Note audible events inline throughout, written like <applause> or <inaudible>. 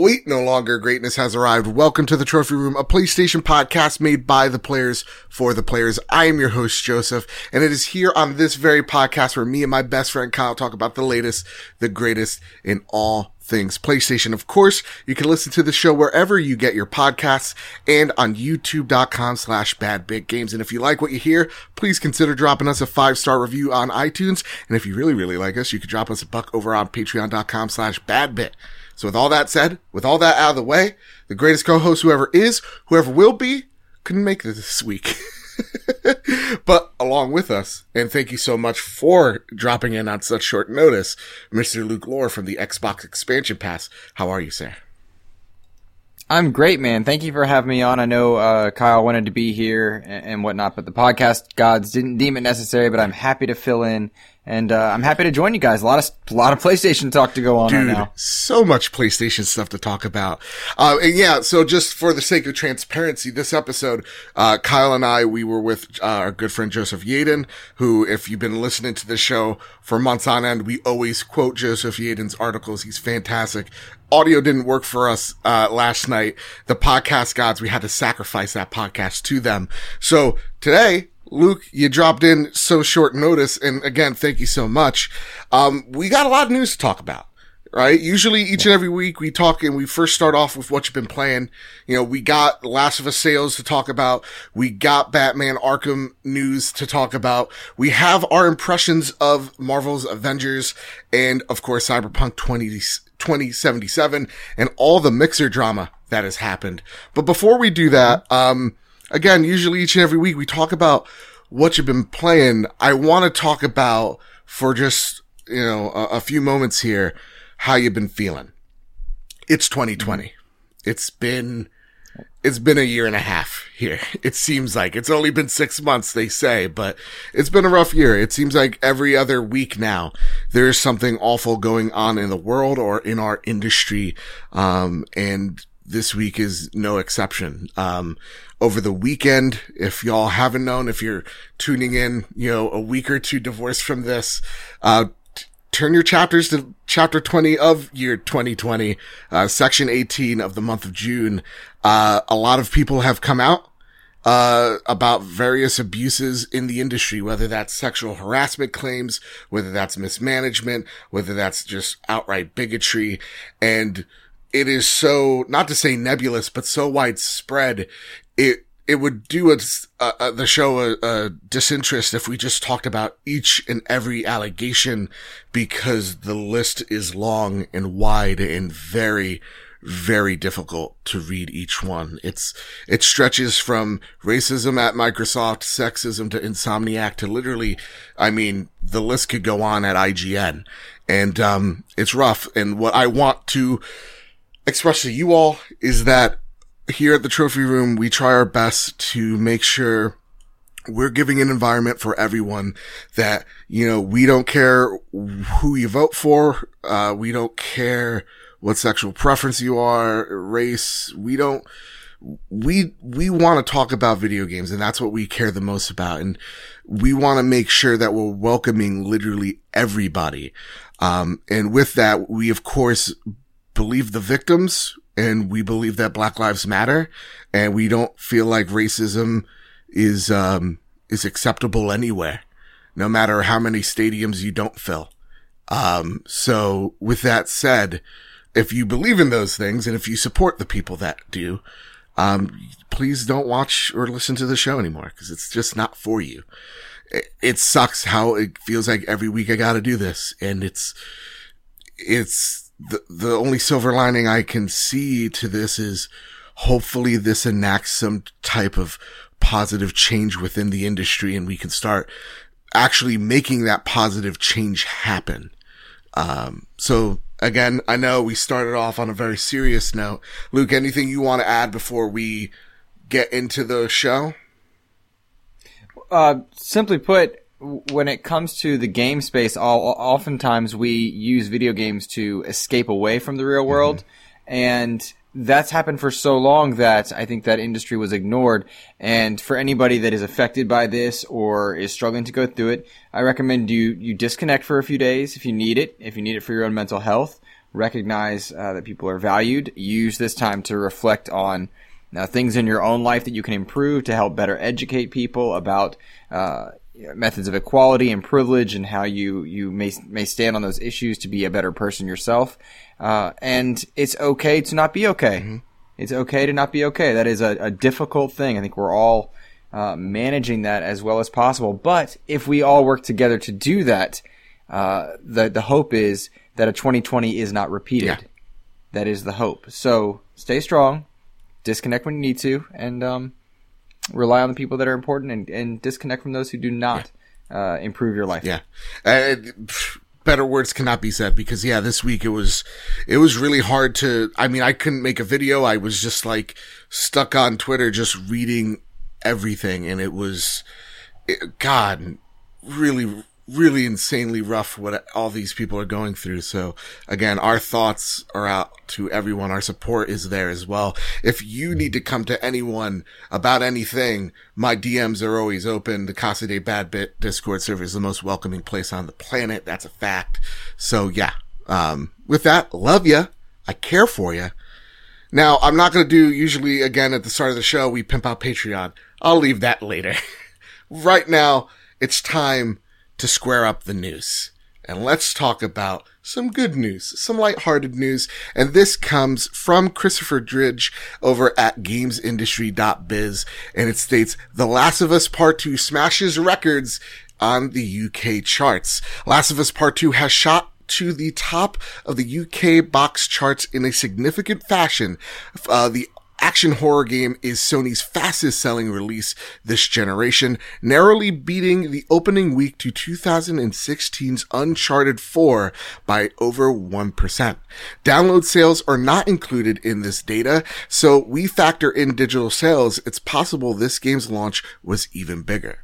Wait, no longer greatness has arrived. Welcome to the Trophy Room, a PlayStation podcast made by the players for the players. I am your host, Joseph, and it is here on this very podcast where me and my best friend Kyle talk about the latest, the greatest in all things PlayStation. Of course, you can listen to the show wherever you get your podcasts and on youtube.com slash badbitgames. And if you like what you hear, please consider dropping us a five star review on iTunes. And if you really, really like us, you could drop us a buck over on patreon.com slash badbit. So with all that said, with all that out of the way, the greatest co-host whoever is, whoever will be, couldn't make it this week. <laughs> but along with us, and thank you so much for dropping in on such short notice, Mr. Luke Lore from the Xbox Expansion Pass. How are you, sir? I'm great, man. Thank you for having me on. I know uh, Kyle wanted to be here and, and, whatnot, but the podcast gods didn't deem it necessary. But I'm happy to fill in and uh, I'm happy to join you guys. A lot of a lot of PlayStation talk to go on Dude, right now. So much PlayStation stuff to talk about. Uh, and yeah, so just for the sake of transparency, this episode, uh, Kyle and I, we were with uh, our good friend Joseph Yaden, who, if you've been listening to the show for months on end, we always quote Joseph Yaden's articles. He's fantastic. Audio didn't work for us uh, last night. The podcast gods, we had to sacrifice that podcast to them. So today, Luke, you dropped in so short notice. And again, thank you so much. Um, we got a lot of news to talk about, right? Usually each and every week we talk and we first start off with what you've been playing. You know, we got Last of Us sales to talk about. We got Batman Arkham news to talk about. We have our impressions of Marvel's Avengers and of course Cyberpunk 20, 2077 and all the mixer drama that has happened. But before we do that, um, again, usually each and every week we talk about what you've been playing. I want to talk about for just, you know, a, a, few moments here, how you've been feeling. It's 2020. It's been, it's been a year and a half here. <laughs> It seems like it's only been six months, they say, but it's been a rough year. It seems like every other week now, there's something awful going on in the world or in our industry. Um, and this week is no exception. Um, over the weekend, if y'all haven't known, if you're tuning in, you know, a week or two divorced from this, uh, t- turn your chapters to chapter 20 of year 2020, uh, section 18 of the month of June. Uh, a lot of people have come out uh, about various abuses in the industry, whether that's sexual harassment claims, whether that's mismanagement, whether that's just outright bigotry. And it is so, not to say nebulous, but so widespread. It, it would do uh, uh, the show a, a, disinterest if we just talked about each and every allegation because the list is long and wide and very, very difficult to read each one. It's, it stretches from racism at Microsoft, sexism to Insomniac to literally, I mean, the list could go on at IGN and, um, it's rough. And what I want to, express to you all is that here at the trophy room, we try our best to make sure we're giving an environment for everyone that, you know, we don't care who you vote for. Uh, we don't care what sexual preference you are, race. We don't, we, we want to talk about video games and that's what we care the most about. And we want to make sure that we're welcoming literally everybody. Um, and with that, we of course believe the victims and we believe that Black Lives Matter and we don't feel like racism is, um, is acceptable anywhere, no matter how many stadiums you don't fill. Um, so with that said, if you believe in those things and if you support the people that do, um, please don't watch or listen to the show anymore because it's just not for you. It, it sucks how it feels like every week I got to do this and it's, it's, the, the only silver lining I can see to this is hopefully this enacts some type of positive change within the industry and we can start actually making that positive change happen. Um, so again, I know we started off on a very serious note. Luke, anything you want to add before we get into the show? Uh, simply put, when it comes to the game space, all, oftentimes we use video games to escape away from the real world. Mm-hmm. And that's happened for so long that I think that industry was ignored. And for anybody that is affected by this or is struggling to go through it, I recommend you, you disconnect for a few days if you need it, if you need it for your own mental health. recognize uh, that people are valued. Use this time to reflect on uh, things in your own life that you can improve to help better educate people about uh, methods of equality and privilege and how you you may may stand on those issues to be a better person yourself. Uh, and it's okay to not be okay. Mm-hmm. It's okay to not be okay. That is a, a difficult thing. I think we're all uh, managing that as well as possible. But if we all work together to do that, uh, the the hope is that a 2020 is not repeated. Yeah. That is the hope. So stay strong, disconnect when you need to, and um, rely on the people that are important, and, and disconnect from those who do not yeah. uh, improve your life. Yeah. Uh, better words cannot be said because yeah, this week it was, it was really hard to, I mean, I couldn't make a video. I was just like stuck on Twitter, just reading everything. And it was, it, God, really, really insanely rough what all these people are going through. So again, our thoughts are out to everyone. Our support is there as well. If you need to come to anyone about anything, my DMs are always open. The Casa de Bad Bit Discord server is the most welcoming place on the planet. That's a fact. So yeah. Um, with that, love you. I care for you. Now, I'm not going to do usually again at the start of the show, we pimp out Patreon. I'll leave that later. <laughs> right now, it's time to square up the news. And let's talk about some good news, some lighthearted news. And this comes from Christopher Dring over at gamesindustry.biz. And it states, The Last of Us Part 2 smashes records on the UK charts. Last of Us Part 2 has shot to the top of the UK box charts in a significant fashion. Uh, the action horror game is Sony's fastest selling release this generation, narrowly beating the opening week to 2016's Uncharted 4 by over 1%. Download sales are not included in this data, so we factor in digital sales, it's possible this game's launch was even bigger.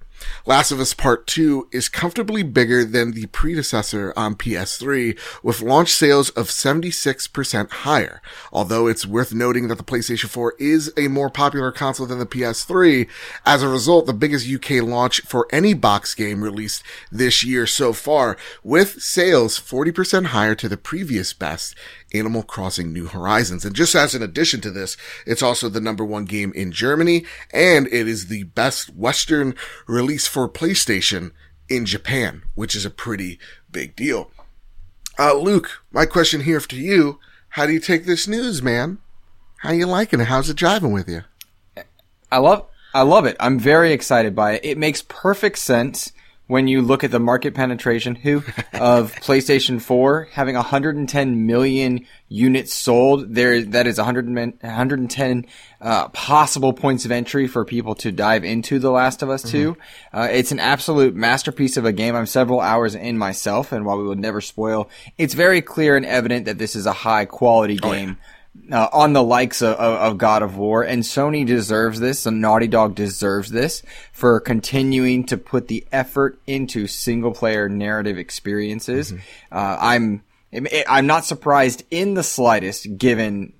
Last of Us Part 2 is comfortably bigger than the predecessor on PS3 with launch sales of 76% higher. Although it's worth noting that the PlayStation 4 is a more popular console than the PS3, as a result, the biggest UK launch for any box game released this year so far, with sales 40% higher to the previous best Animal Crossing New Horizons. And just as an addition to this, it's also the number one game in Germany, and it is the best Western release for PlayStation in Japan, which is a pretty big deal. Uh, Luke, my question here to you, how do you take this news, man? How you liking it? How's it driving with you? I love, I love it. I'm very excited by it. It makes perfect sense when you look at the market penetration who of <laughs> PlayStation 4 having 110 million units sold there that is 100, 110 uh, possible points of entry for people to dive into The Last of Us 2 mm-hmm. uh, it's an absolute masterpiece of a game. I'm several hours in myself and while we would never spoil it's very clear and evident that this is a high quality game oh, yeah uh, on the likes of, of, God of War, and Sony deserves this, and Naughty Dog deserves this for continuing to put the effort into single player narrative experiences. Mm-hmm. Uh, I'm I'm not surprised in the slightest, given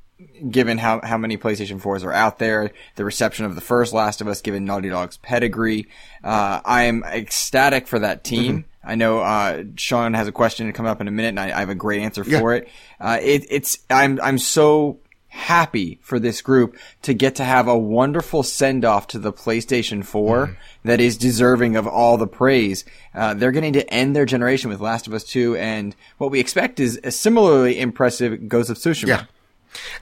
given how, how many PlayStation 4s are out there, the reception of the first Last of Us, given Naughty Dog's pedigree. Uh, I am ecstatic for that team. Mm-hmm. I know uh, Sean has a question to come up in a minute, and I, I have a great answer yeah. for it. Uh, it. It's I'm I'm so happy for this group to get to have a wonderful send off to the PlayStation 4 mm. that is deserving of all the praise. Uh, they're getting to end their generation with Last of Us 2, and what we expect is a similarly impressive Ghost of Tsushima. Yeah.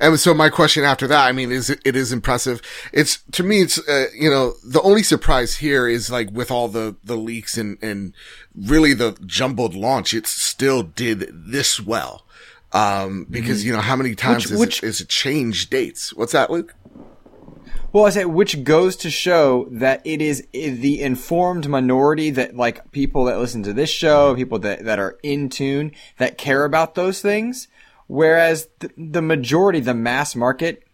And so my question after that, I mean, is it, it is impressive. It's to me, it's uh, you know the only surprise here is like with all the the leaks and and really the jumbled launch, it still did this well. Um, because mm-hmm. you know how many times which, is, which, it, is it changed dates? What's that, Luke? Well, I say, which goes to show that it is the informed minority that, like, people that listen to this show, people that, that are in tune, that care about those things. Whereas the, the majority, the mass market,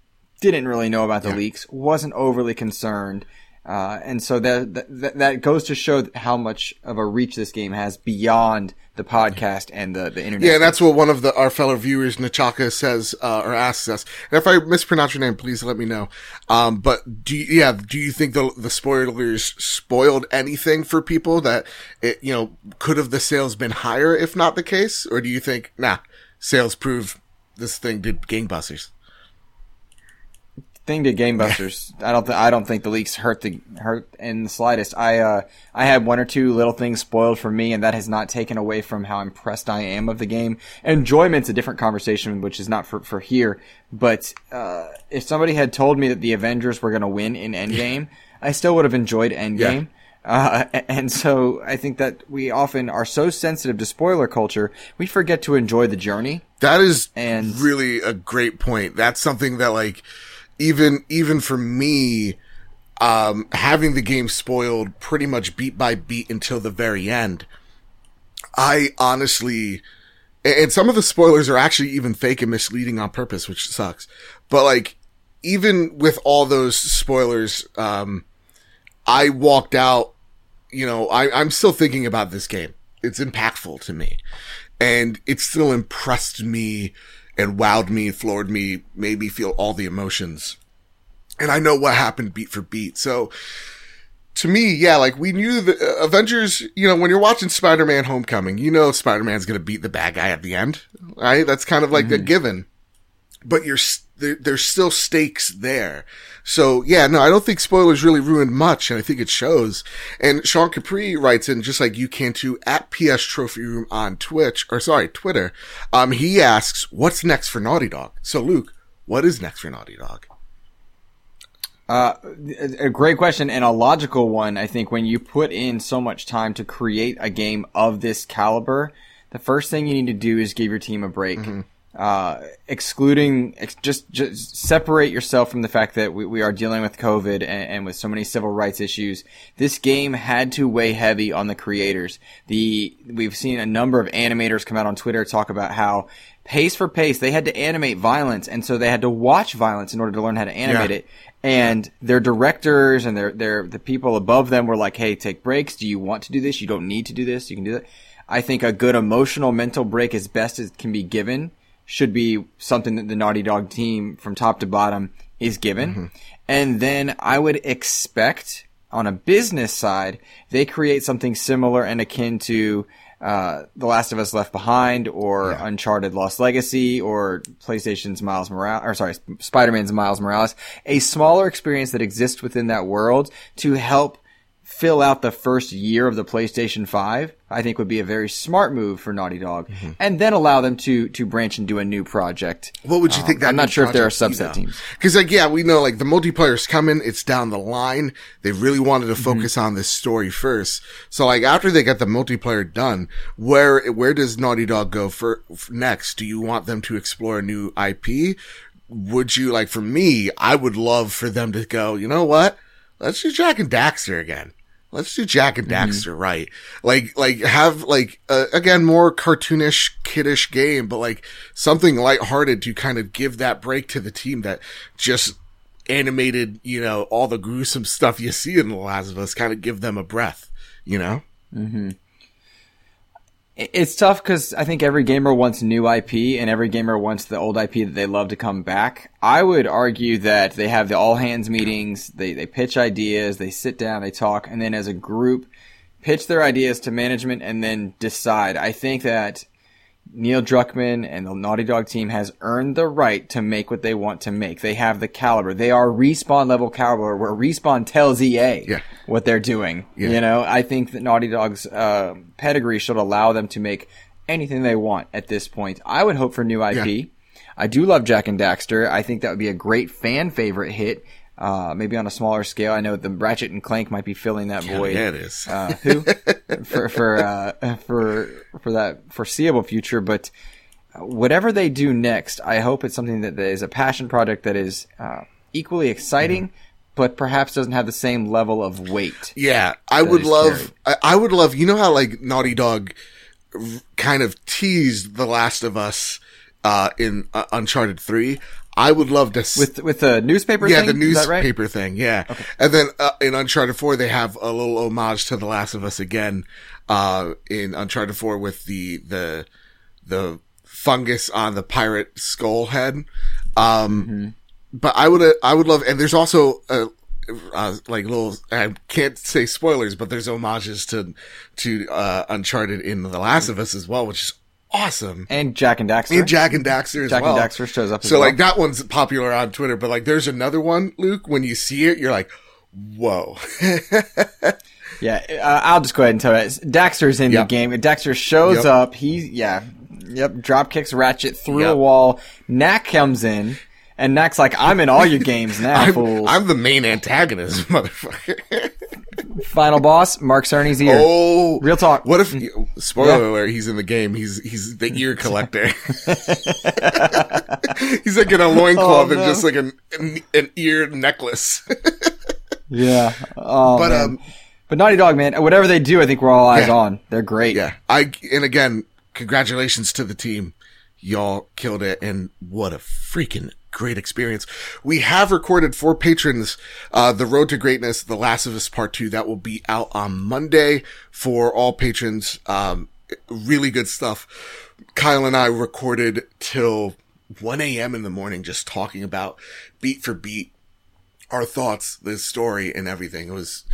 didn't really know about the yeah. leaks, wasn't overly concerned. Uh, and so that, that, that goes to show how much of a reach this game has beyond the podcast and the, the internet. Yeah, that's what one of the our fellow viewers, Nachaka, says uh, or asks us. And if I mispronounce your name, please let me know. Um, but do you, yeah, do you think the the spoilers spoiled anything for people that it you know could have the sales been higher if not the case, or do you think nah? Sales prove this thing did gangbusters. thing to Gamebusters. <laughs> I don't. Th- I don't think the leaks hurt the hurt in the slightest. I uh, I had one or two little things spoiled for me, and that has not taken away from how impressed I am of the game. Enjoyment's a different conversation, which is not for for here. But uh, if somebody had told me that the Avengers were going to win in Endgame, <laughs> I still would have enjoyed Endgame. Uh, and so I think that we often are so sensitive to spoiler culture, we forget to enjoy the journey. That is And- really a great point. That's something that like even even for me um having the game spoiled pretty much beat by beat until the very end. I honestly and some of the spoilers are actually even fake and misleading on purpose, which sucks. But like even with all those spoilers um I walked out you know, I, I'm still thinking about this game. It's impactful to me. And it still impressed me and wowed me, floored me, made me feel all the emotions. And I know what happened beat for beat. So to me, yeah, like we knew the uh, Avengers, you know, when you're watching Spider-Man Homecoming, you know Spider-Man's going to beat the bad guy at the end, right? That's kind of like a given. But you're, there, there's still stakes there. So yeah, no, I don't think spoilers really ruined much, and I think it shows. And Sean Capri writes in just like you can too at PS Trophy Room on Twitch or sorry Twitter. Um, he asks, "What's next for Naughty Dog?" So Luke, what is next for Naughty Dog? Uh, a a great question and a logical one. I think when you put in so much time to create a game of this caliber, the first thing you need to do is give your team a break. Uh, excluding, ex- just, just separate yourself from the fact that we, we are dealing with COVID and, and with so many civil rights issues. This game had to weigh heavy on the creators. The, we've seen a number of animators come out on Twitter talk about how pace for pace, they had to animate violence, and so they had to watch violence in order to learn how to animate Yeah. it. And their directors and their their the people above them were like, "Hey, take breaks. Do you want to do this? You don't need to do this. You can do that." I think a good emotional mental break, as best as can be given, should be something that the Naughty Dog team, from top to bottom, is given. And then I would expect, on a business side, they create something similar and akin to uh, The Last of Us Left Behind or Uncharted Lost Legacy or PlayStation's Miles Morales, or sorry, Spider-Man's Miles Morales, a smaller experience that exists within that world to help fill out the first year of the PlayStation 5, I think would be a very smart move for Naughty Dog. And then allow them to, to branch and do a new project. What would you think? That Um, I'm not sure if there are subset teams. Because like yeah, we know like the multiplayer's coming. It's down the line. They really wanted to Mm-hmm. focus on this story first. So like after they get the multiplayer done, where where does Naughty Dog go for, f next? Do you want them to explore a new IP? Would you like for me? I would love for them to go. You know what? Let's do Jak and Daxter again. Let's do Jak and Mm-hmm. Daxter right. Like, like have like, uh, again, more cartoonish, kiddish game, but like something lighthearted to kind of give that break to the team that just animated, you know, all the gruesome stuff you see in The Last of Us, kind of give them a breath, you know? It- It's tough because I think every gamer wants new IP and every gamer wants the old IP that they love to come back. I would argue that they have the all hands meetings, they, they pitch ideas, they sit down, they talk, and then as a group, pitch their ideas to management and then decide. I think that Neil Druckmann and the Naughty Dog team has earned the right to make what they want to make. They have the caliber. They are respawn level caliber where respawn tells EA Yeah. what they're doing. Yeah. You know, I think that Naughty Dog's uh, pedigree should allow them to make anything they want at this point. I would hope for new IP. Yeah. I do love Jak and Daxter. I think that would be a great fan favorite hit. Uh, maybe on a smaller scale. I know the Ratchet and Clank might be filling that void Yeah, it is. uh, who <laughs> for for uh, for for that foreseeable future. But whatever they do next, I hope it's something that is a passion project that is uh, equally exciting, but perhaps doesn't have the same level of weight. Yeah, I would love. I, I would love. You know how like Naughty Dog kind of teased The Last of Us uh, in uh, Uncharted Three. I would love to s- With with the newspaper, yeah thing? the that right? newspaper thing. Yeah, and then uh, in Uncharted Four they have a little homage to The Last of Us again. Uh, in Uncharted Four with the the the fungus on the pirate skull head. Um, but I would, uh, I would love, and there's also, uh, uh, like little, I can't say spoilers, but there's homages to, to, uh, Uncharted in The Last of Us as well, which is awesome. And Jak and Daxter. And Jak and Daxter as Jak well. and Daxter shows up as so well. like that one's popular on Twitter, but like there's another one, Luke. When you see it, you're like, whoa. <laughs> Yeah, uh, I'll just go ahead and tell you. Daxter's in Yep. the game. Daxter shows Yep. up. He, yeah, yep, drop kicks Ratchet through Yep. a wall. Knack comes in, and Knack's like, I'm in all your <laughs> games now, I'm, fools. I'm the main antagonist, <laughs> motherfucker. Final boss, Mark Cerny's ear. oh, Real talk. What if? Spoiler Yeah. alert! He's in the game. He's he's the ear collector. <laughs> he's like in a loincloth Oh, and just like an an, an ear necklace. <laughs> Yeah. Oh, but man. um, but Naughty Dog, man, whatever they do, I think we're all eyes Yeah. on. They're great. yeah. I and again, congratulations to the team. Y'all killed it, and what a freaking great experience. We have recorded for patrons, uh, The Road to Greatness, The Last of Us Part 2. That will be out on Monday for all patrons. Um, really good stuff. Kyle and I recorded till 1 a.m. in the morning just talking about beat for beat our thoughts, the story and everything. It was,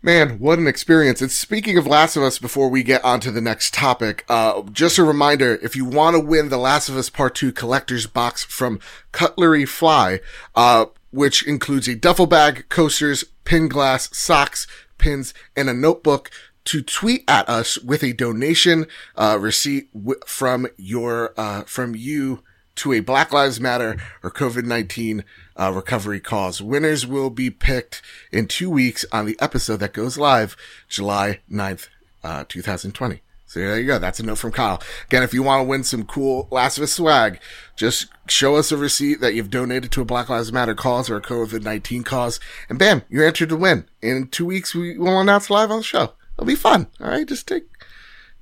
Man, what an experience. And speaking of Last of Us, before we get on to the next topic, uh, just a reminder, if you want to win the Last of Us Part 2 collector's box from Culture Fly, uh, which includes a duffel bag, coasters, pin glass, socks, pins, and a notebook, to tweet at us with a donation, uh, receipt w- from your, uh, from you to a Black Lives Matter or COVID-19 uh, recovery cause. Winners will be picked in two weeks on the episode that goes live July 9th, uh, 2020. So there you go. That's a note from Kyle. Again, if you want to win some cool Last of Us swag, just show us a receipt that you've donated to a Black Lives Matter cause or a COVID-19 cause, and bam, you're entered to win. In two weeks, we will announce live on the show. It'll be fun. All right, just take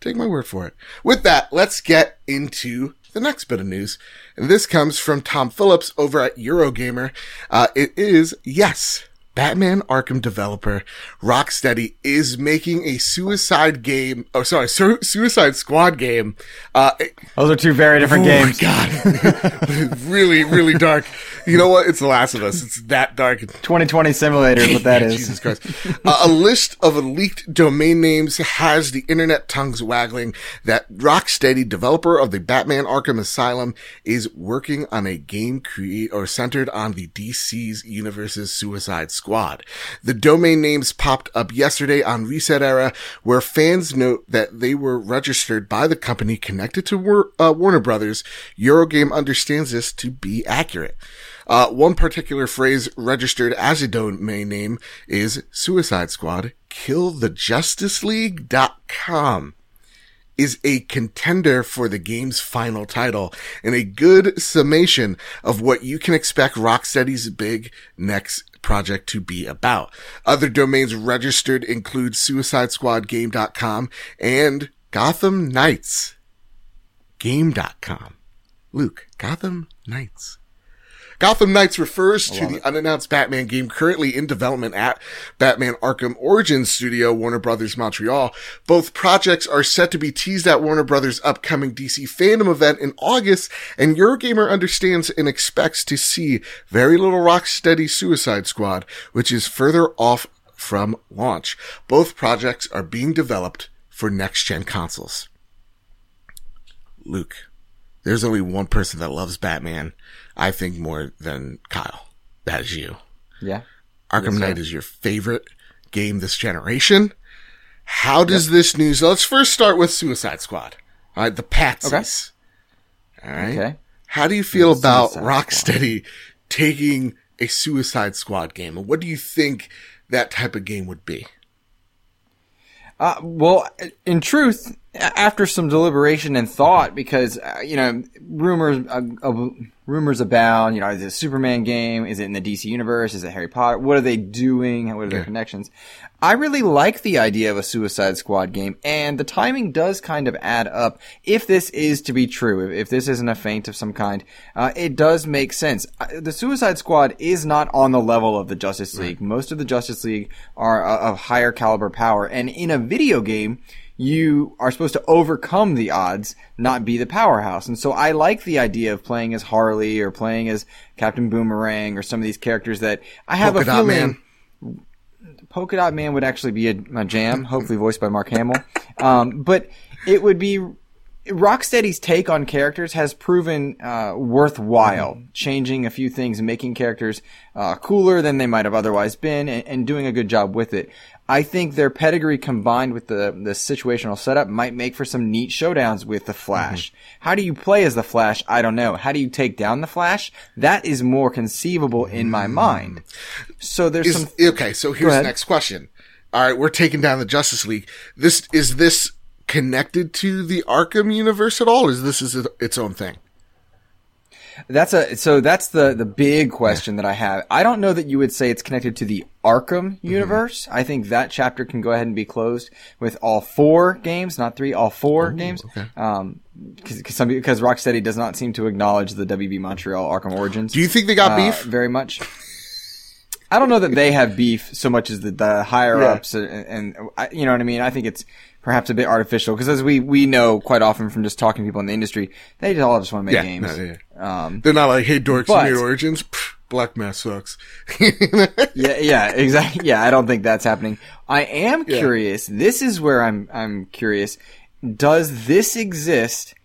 take my word for it. With that, let's get into the next bit of news. And this comes from Tom Phillips over at Eurogamer. Uh, it is, yes, Batman Arkham developer Rocksteady is making a suicide game. Oh, sorry, Su- Suicide Squad game. Uh, Those are two very different oh games. my god, <laughs> really, really dark. <laughs> <laughs> You know what? It's The Last of Us. It's that dark. 2020 simulator is what that <laughs> is. Jesus Christ. Uh, a list of leaked domain names has the internet tongues waggling that Rocksteady, developer of the Batman Arkham Asylum, is working on a game create or centered on the DC's universe's Suicide Squad. The domain names popped up yesterday on Reset Era, where fans note that they were registered by the company connected to War- uh, Warner Brothers. Eurogame understands this to be accurate. Uh, one particular phrase registered as a domain name is Suicide Squad, killthejusticeLeague.com is a contender for the game's final title and a good summation of what you can expect Rocksteady's big next project to be about. Other domains registered include suicidesquadgame.com and Gotham Knights game.com. Luke, Gotham Knights. Gotham Knights refers to the unannounced Batman game currently in development at Batman Arkham Origins Studio, Warner Brothers Montreal. Both projects are set to be teased at Warner Brothers' upcoming DC fandom event in August, and Eurogamer understands and expects to see very little Rocksteady Suicide Squad, which is further off from launch. Both projects are being developed for next-gen consoles. Luke, there's only one person that loves Batman, I think, more than Kyle. That is you. Yeah. Arkham Knight is your favorite game this generation. How does this news? Let's first start with Suicide Squad. All right, the Patsies. All right. Okay. How do you feel The about Suicide Rocksteady taking a Suicide Squad game? And what do you think that type of game would be? Uh, well, in truth, after some deliberation and thought, because uh, you know rumors uh, uh, rumors abound. You know, is it a Superman game? Is it in the DC universe? Is it Harry Potter? What are they doing? What are their Yeah. connections? I really like the idea of a Suicide Squad game, and the timing does kind of add up. If this is to be true, if, if this isn't a feint of some kind, uh, it does make sense. Uh, The Suicide Squad is not on the level of the Justice League. Most of the Justice League are uh, of higher caliber power, and in a video game, you are supposed to overcome the odds, not be the powerhouse. And so I like the idea of playing as Harley or playing as Captain Boomerang or some of these characters that I have Polka a Dot feeling. Man. Polka Dot Man would actually be a, a jam, hopefully voiced by Mark Hamill. Um, but it would be Rocksteady's take on characters has proven uh, worthwhile, changing a few things and making characters uh, cooler than they might have otherwise been, and, and, doing a good job with it. I think their pedigree combined with the the situational setup might make for some neat showdowns with the Flash. Mm-hmm. How do you play as the Flash? I don't know. How do you take down the Flash? That is more conceivable in my mind. So there's is, some. Okay, so here's the next question. All right, we're taking down the Justice League. This is this connected to the Arkham universe at all? Or is this is its own thing? That's a so that's the the big question that I have. I don't know that you would say it's connected to the Arkham mm-hmm. universe. Mm-hmm. I think that chapter can go ahead and be closed with all four games, not three, all four Ooh, games. Okay. Um, because because Rocksteady does not seem to acknowledge the WB Montreal Arkham Origins. Do you think they got uh, beef? Very much. I don't know that they have beef so much as the, the higher yeah. ups and, and, you know what I mean. I think it's perhaps a bit artificial because as we we know quite often from just talking to people in the industry, they all just want to make yeah, games. No, yeah. um, They're not like, hey, dorks, but, Origins. Black Mass sucks. <laughs> yeah, yeah, exactly. Yeah, I don't think that's happening. I am curious. Yeah. This is where I'm I'm curious. Does this exist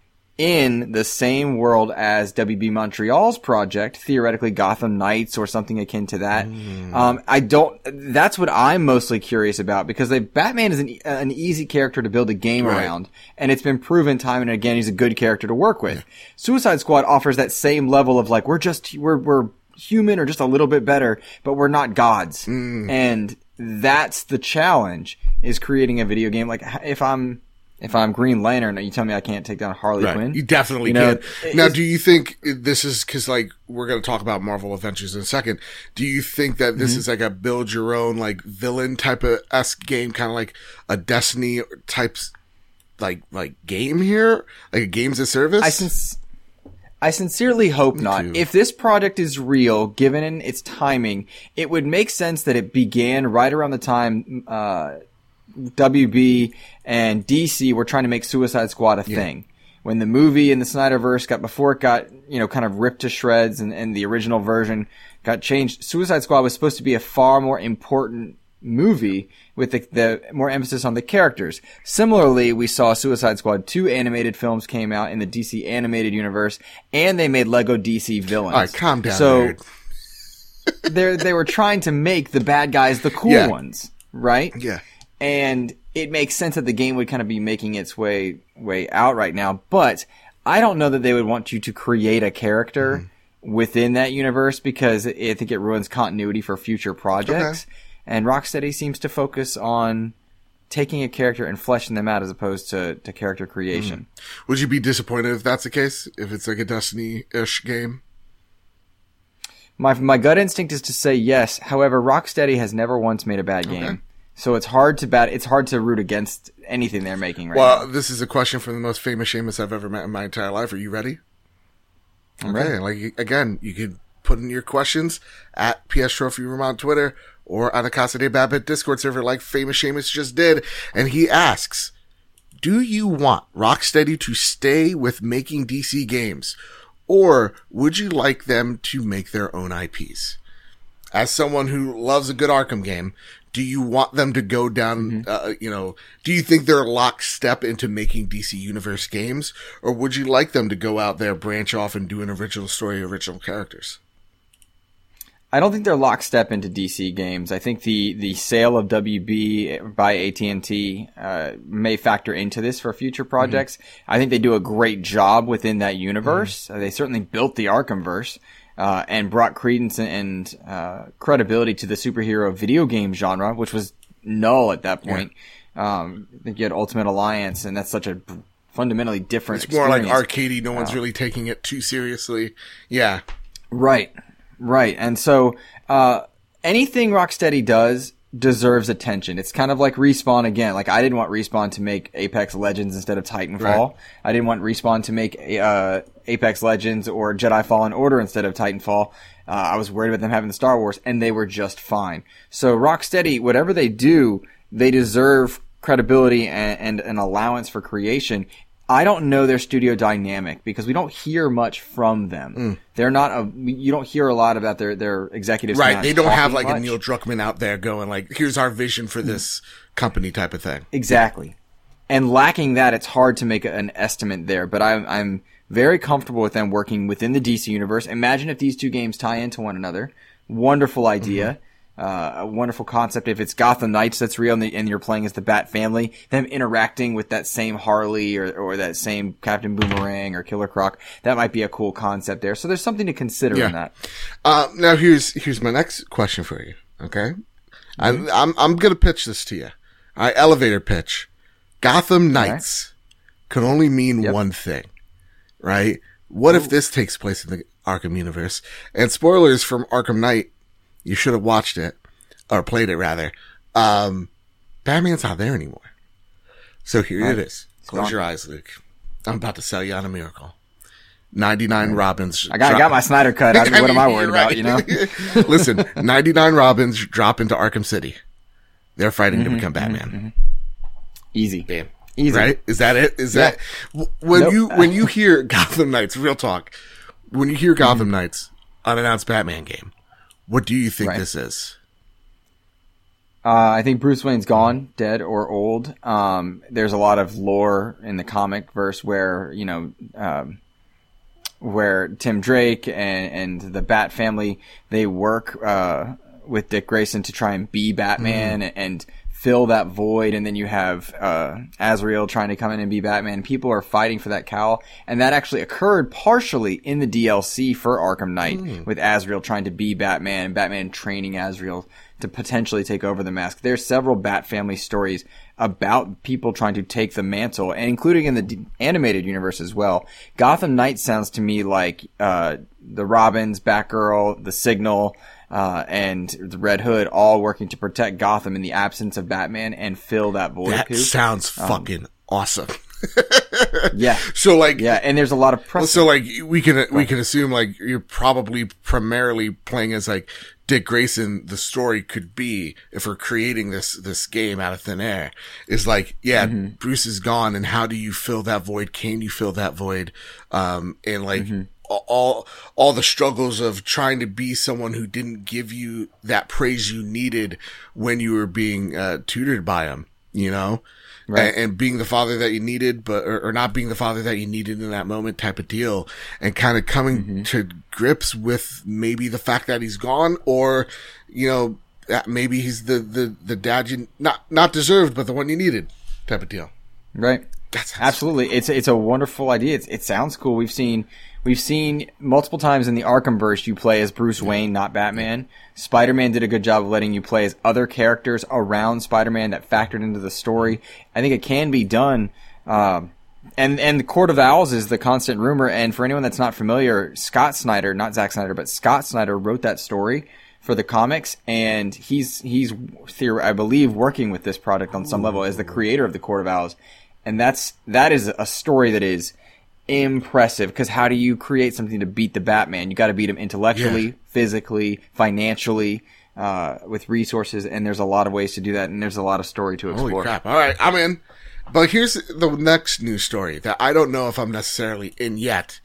in the same world as WB Montreal's project, theoretically Gotham Knights or something akin to that. Mm. Um, I don't. That's what I'm mostly curious about because they, Batman is an, an easy character to build a game right. around, and it's been proven time and again he's a good character to work with. Yeah. Suicide Squad offers that same level of like we're just we're we're human or just a little bit better, but we're not gods, mm. and that's the challenge is creating a video game. Like if I'm if I'm Green Lantern, you tell me I can't take down Harley right. Quinn. You definitely you know, can. Now, do you think this is because like we're going to talk about Marvel Adventures in a second? Do you think that this mm-hmm. is like a build your own like villain type of esque game, kind of like a Destiny types like like game here, like a games of service? I I sincerely hope Me not. Too. If this project is real, given its timing, it would make sense that it began right around the time uh, WB and DC were trying to make Suicide Squad a yeah. thing. When the movie and the Snyderverse got before it got you know kind of ripped to shreds and, and the original version got changed, Suicide Squad was supposed to be a far more important movie with the, the, more emphasis on the characters. Similarly, we saw Suicide Squad 2 animated films came out in the DC animated universe and they made Lego DC villains. All right, calm down. So they they were trying to make the bad guys the cool yeah. ones, right? Yeah and it makes sense that the game would kind of be making its way way out right now. But I don't know that they would want you to create a character mm-hmm. within that universe because I think it ruins continuity for future projects. Okay. And Rocksteady seems to focus on taking a character and fleshing them out as opposed to, to character creation. Mm. Would you be disappointed if that's the case? If it's like a Destiny ish game? My my gut instinct is to say yes. However, Rocksteady has never once made a bad game. Okay. So it's hard to bat. It's hard to root against anything they're making right well, now. this is a question from the most famous Seamus I've ever met in my entire life. Are you ready? I'm okay. Ready. Like again, you could put in your questions at PS Trophy Room on Twitter or on the Casa de Bad Bit Discord server, like famous Seamus just did, and he asks, "Do you want Rocksteady to stay with making DC games, or would you like them to make their own IPs?" As someone who loves a good Arkham game, do you want them to go down, mm-hmm. uh, you know, do you think they're lockstep into making DC Universe games? Or would you like them to go out there, branch off and do an original story, original characters? I don't think they're lockstep into DC games. I think the, the sale of WB by AT&T uh, may factor into this for future projects. Mm-hmm. I think they do a great job within that universe. Mm-hmm. Uh, they certainly built the Arkhamverse uh, and brought credence and uh, credibility to the superhero video game genre, which was null at that point. Yeah. Um, I think you had Ultimate Alliance, and that's such a fundamentally different. It's more like arcadey. No one's uh, really taking it too seriously. Yeah, right, right. And so uh, anything Rocksteady does deserves attention. It's kind of like Respawn again. Like I didn't want Respawn to make Apex Legends instead of Titanfall. Right. I didn't want Respawn to make uh, Apex Legends or Jedi Fallen Order instead of Titanfall. Uh, I was worried about them having the Star Wars, and they were just fine. So Rocksteady, whatever they do, they deserve credibility and, and an allowance for creation. I don't know their studio dynamic because we don't hear much from them. Mm. They're not a, you don't hear a lot about their, their executives. Right. They don't have like much. a Neil Druckmann out there going like, here's our vision for this company type of thing. Exactly. and lacking that, it's hard to make an estimate there. But I'm I'm very comfortable with them working within the DC universe. Imagine if these two games tie into one another. Wonderful idea. Mm-hmm. Uh, a wonderful concept. If it's Gotham Knights that's real and, the, and, you're playing as the Bat family, them interacting with that same Harley or, or that same Captain Boomerang or Killer Croc, that might be a cool concept there. So there's something to consider yeah. in that. Uh, now here's here's my next question for you. Okay, mm-hmm. I, I'm I'm gonna pitch this to you. I elevator pitch. Gotham Knights okay. can only mean yep. one thing, right? What Ooh. if this takes place in the Arkham universe? And spoilers from Arkham Knight, you should have watched it or played it rather. Um, Batman's not there anymore. So here right. it is. Close your eyes, Luke. I'm about to sell you on a miracle. 99 Robins. I got, I got my Snyder cut. I mean, what am I worried <laughs> right. about, you know? <laughs> Listen, 99 Robins drop into Arkham City. They're fighting mm-hmm, to become mm-hmm, Batman. Mm-hmm. Easy. Damn. Easy. Right? Is that it? Is yeah. that when nope. you when <laughs> you hear Gotham Knights, real talk, when you hear Gotham mm-hmm. Knights unannounced Batman game, what do you think right. this is? Uh, I think Bruce Wayne's gone, dead or old. Um, there's a lot of lore in the comic verse where you know um, where Tim Drake and, and the Bat family they work uh, with Dick Grayson to try and be Batman mm. and fill that void, and then you have uh, Azrael trying to come in and be Batman. People are fighting for that cowl, and that actually occurred partially in the DLC for Arkham Knight, mm. with Azrael trying to be Batman and Batman training Azrael to potentially take over the mask. There's several Bat family stories about people trying to take the mantle, and including in the d- animated universe as well. Gotham Knight sounds to me like uh, the Robins, Batgirl, the Signal uh, and the Red Hood all working to protect Gotham in the absence of Batman and fill that void. That sounds um, fucking awesome. <laughs> yeah. So like, yeah, and there's a lot of press. So like, we can we can assume like you're probably primarily playing as like Dick Grayson. The story could be if we're creating this this game out of thin air is like, yeah, mm-hmm. Bruce is gone, and how do you fill that void? Can you fill that void? Um, and like. Mm-hmm all all the struggles of trying to be someone who didn't give you that praise you needed when you were being uh, tutored by him, you know, right. and, and, being the father that you needed, but or, or, not being the father that you needed in that moment, type of deal, and kind of coming mm-hmm. to grips with maybe the fact that he's gone, or you know, maybe he's the the the dad you not not deserved, but the one you needed, type of deal. Right. That's absolutely. It's it's a wonderful idea. It's, it sounds cool. We've seen We've seen multiple times in the Arkhamverse you play as Bruce Wayne, not Batman. Spider-Man did a good job of letting you play as other characters around Spider-Man that factored into the story. I think it can be done. Uh, and and the Court of Owls is the constant rumor. And for anyone that's not familiar, Scott Snyder, not Zack Snyder, but Scott Snyder wrote that story for the comics, and he's he's I believe working with this product on some level as the creator of the Court of Owls, and that's that is a story that is impressive because how do you create something to beat the Batman? You got to beat him intellectually, yeah. physically, financially, uh, with resources, and there's a lot of ways to do that, and there's a lot of story to explore. Holy crap! All right, I'm in. But here's the next news story that I don't know if I'm necessarily in yet,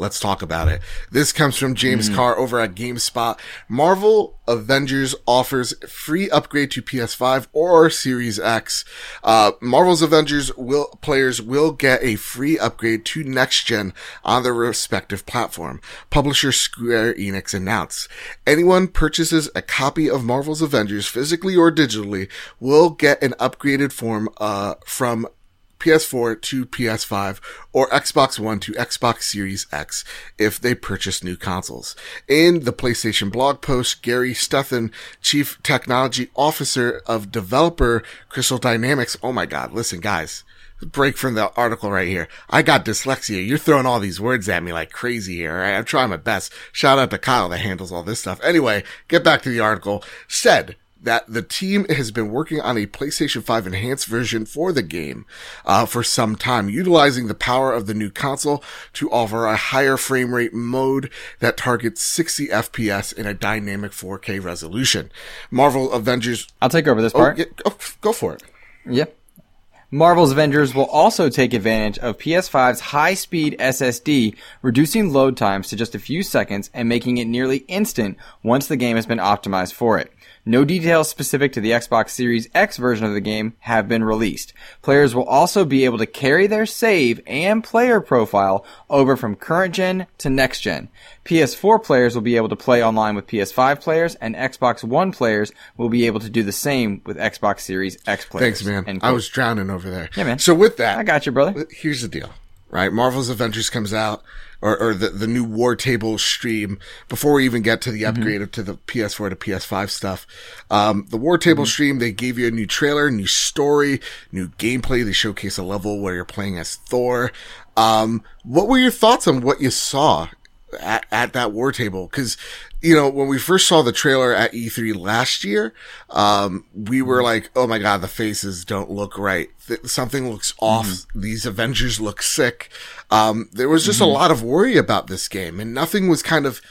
Let's talk about it. This comes from James mm. Carr over at GameSpot. Marvel Avengers offers free upgrade to PS5 or Series X. Uh, Marvel's Avengers will, players will get a free upgrade to next gen on their respective platform. Publisher Square Enix announced. Anyone purchases a copy of Marvel's Avengers physically or digitally will get an upgraded form, uh, from PS4 to PS5 or Xbox One to Xbox Series X if they purchase new consoles. In the PlayStation blog post, Gary Stutton, Chief Technology Officer of developer Crystal Dynamics. Oh my God. Listen, guys. Break from the article right here. I got dyslexia. You're throwing all these words at me like crazy here. Right? I'm trying my best. Shout out to Kyle that handles all this stuff. Anyway, get back to the article. Said that the team has been working on a PlayStation 5 enhanced version for the game uh, for some time, utilizing the power of the new console to offer a higher frame rate mode that targets 60 FPS in a dynamic 4K resolution. Marvel Avengers. I'll take over this part. Oh, yeah, go, go for it. Yep. Marvel's Avengers will also take advantage of PS5's high-speed SSD, reducing load times to just a few seconds and making it nearly instant once the game has been optimized for it. No details specific to the Xbox Series X version of the game have been released. Players will also be able to carry their save and player profile over from current gen to next gen. PS4 players will be able to play online with PS5 players, and Xbox One players will be able to do the same with Xbox Series X players. Thanks, man. I was drowning over there. Yeah, man. So with that, I got you, brother. Here's the deal, right? Marvel's Avengers comes out or, or the, the new War Table stream before we even get to the mm-hmm. upgrade mm-hmm. to the PS4 to PS5 stuff. Um, the War Table mm-hmm. stream, they gave you a new trailer, new story, new gameplay. They showcase a level where you're playing as Thor. Um, what were your thoughts on what you saw at, at that War Table? Cause you know, when we first saw the trailer at E3 last year, um, we were mm-hmm. like, oh my God, the faces don't look right. Th- something looks off. Mm-hmm. These Avengers look sick. Um, there was just mm-hmm. a lot of worry about this game and nothing was kind of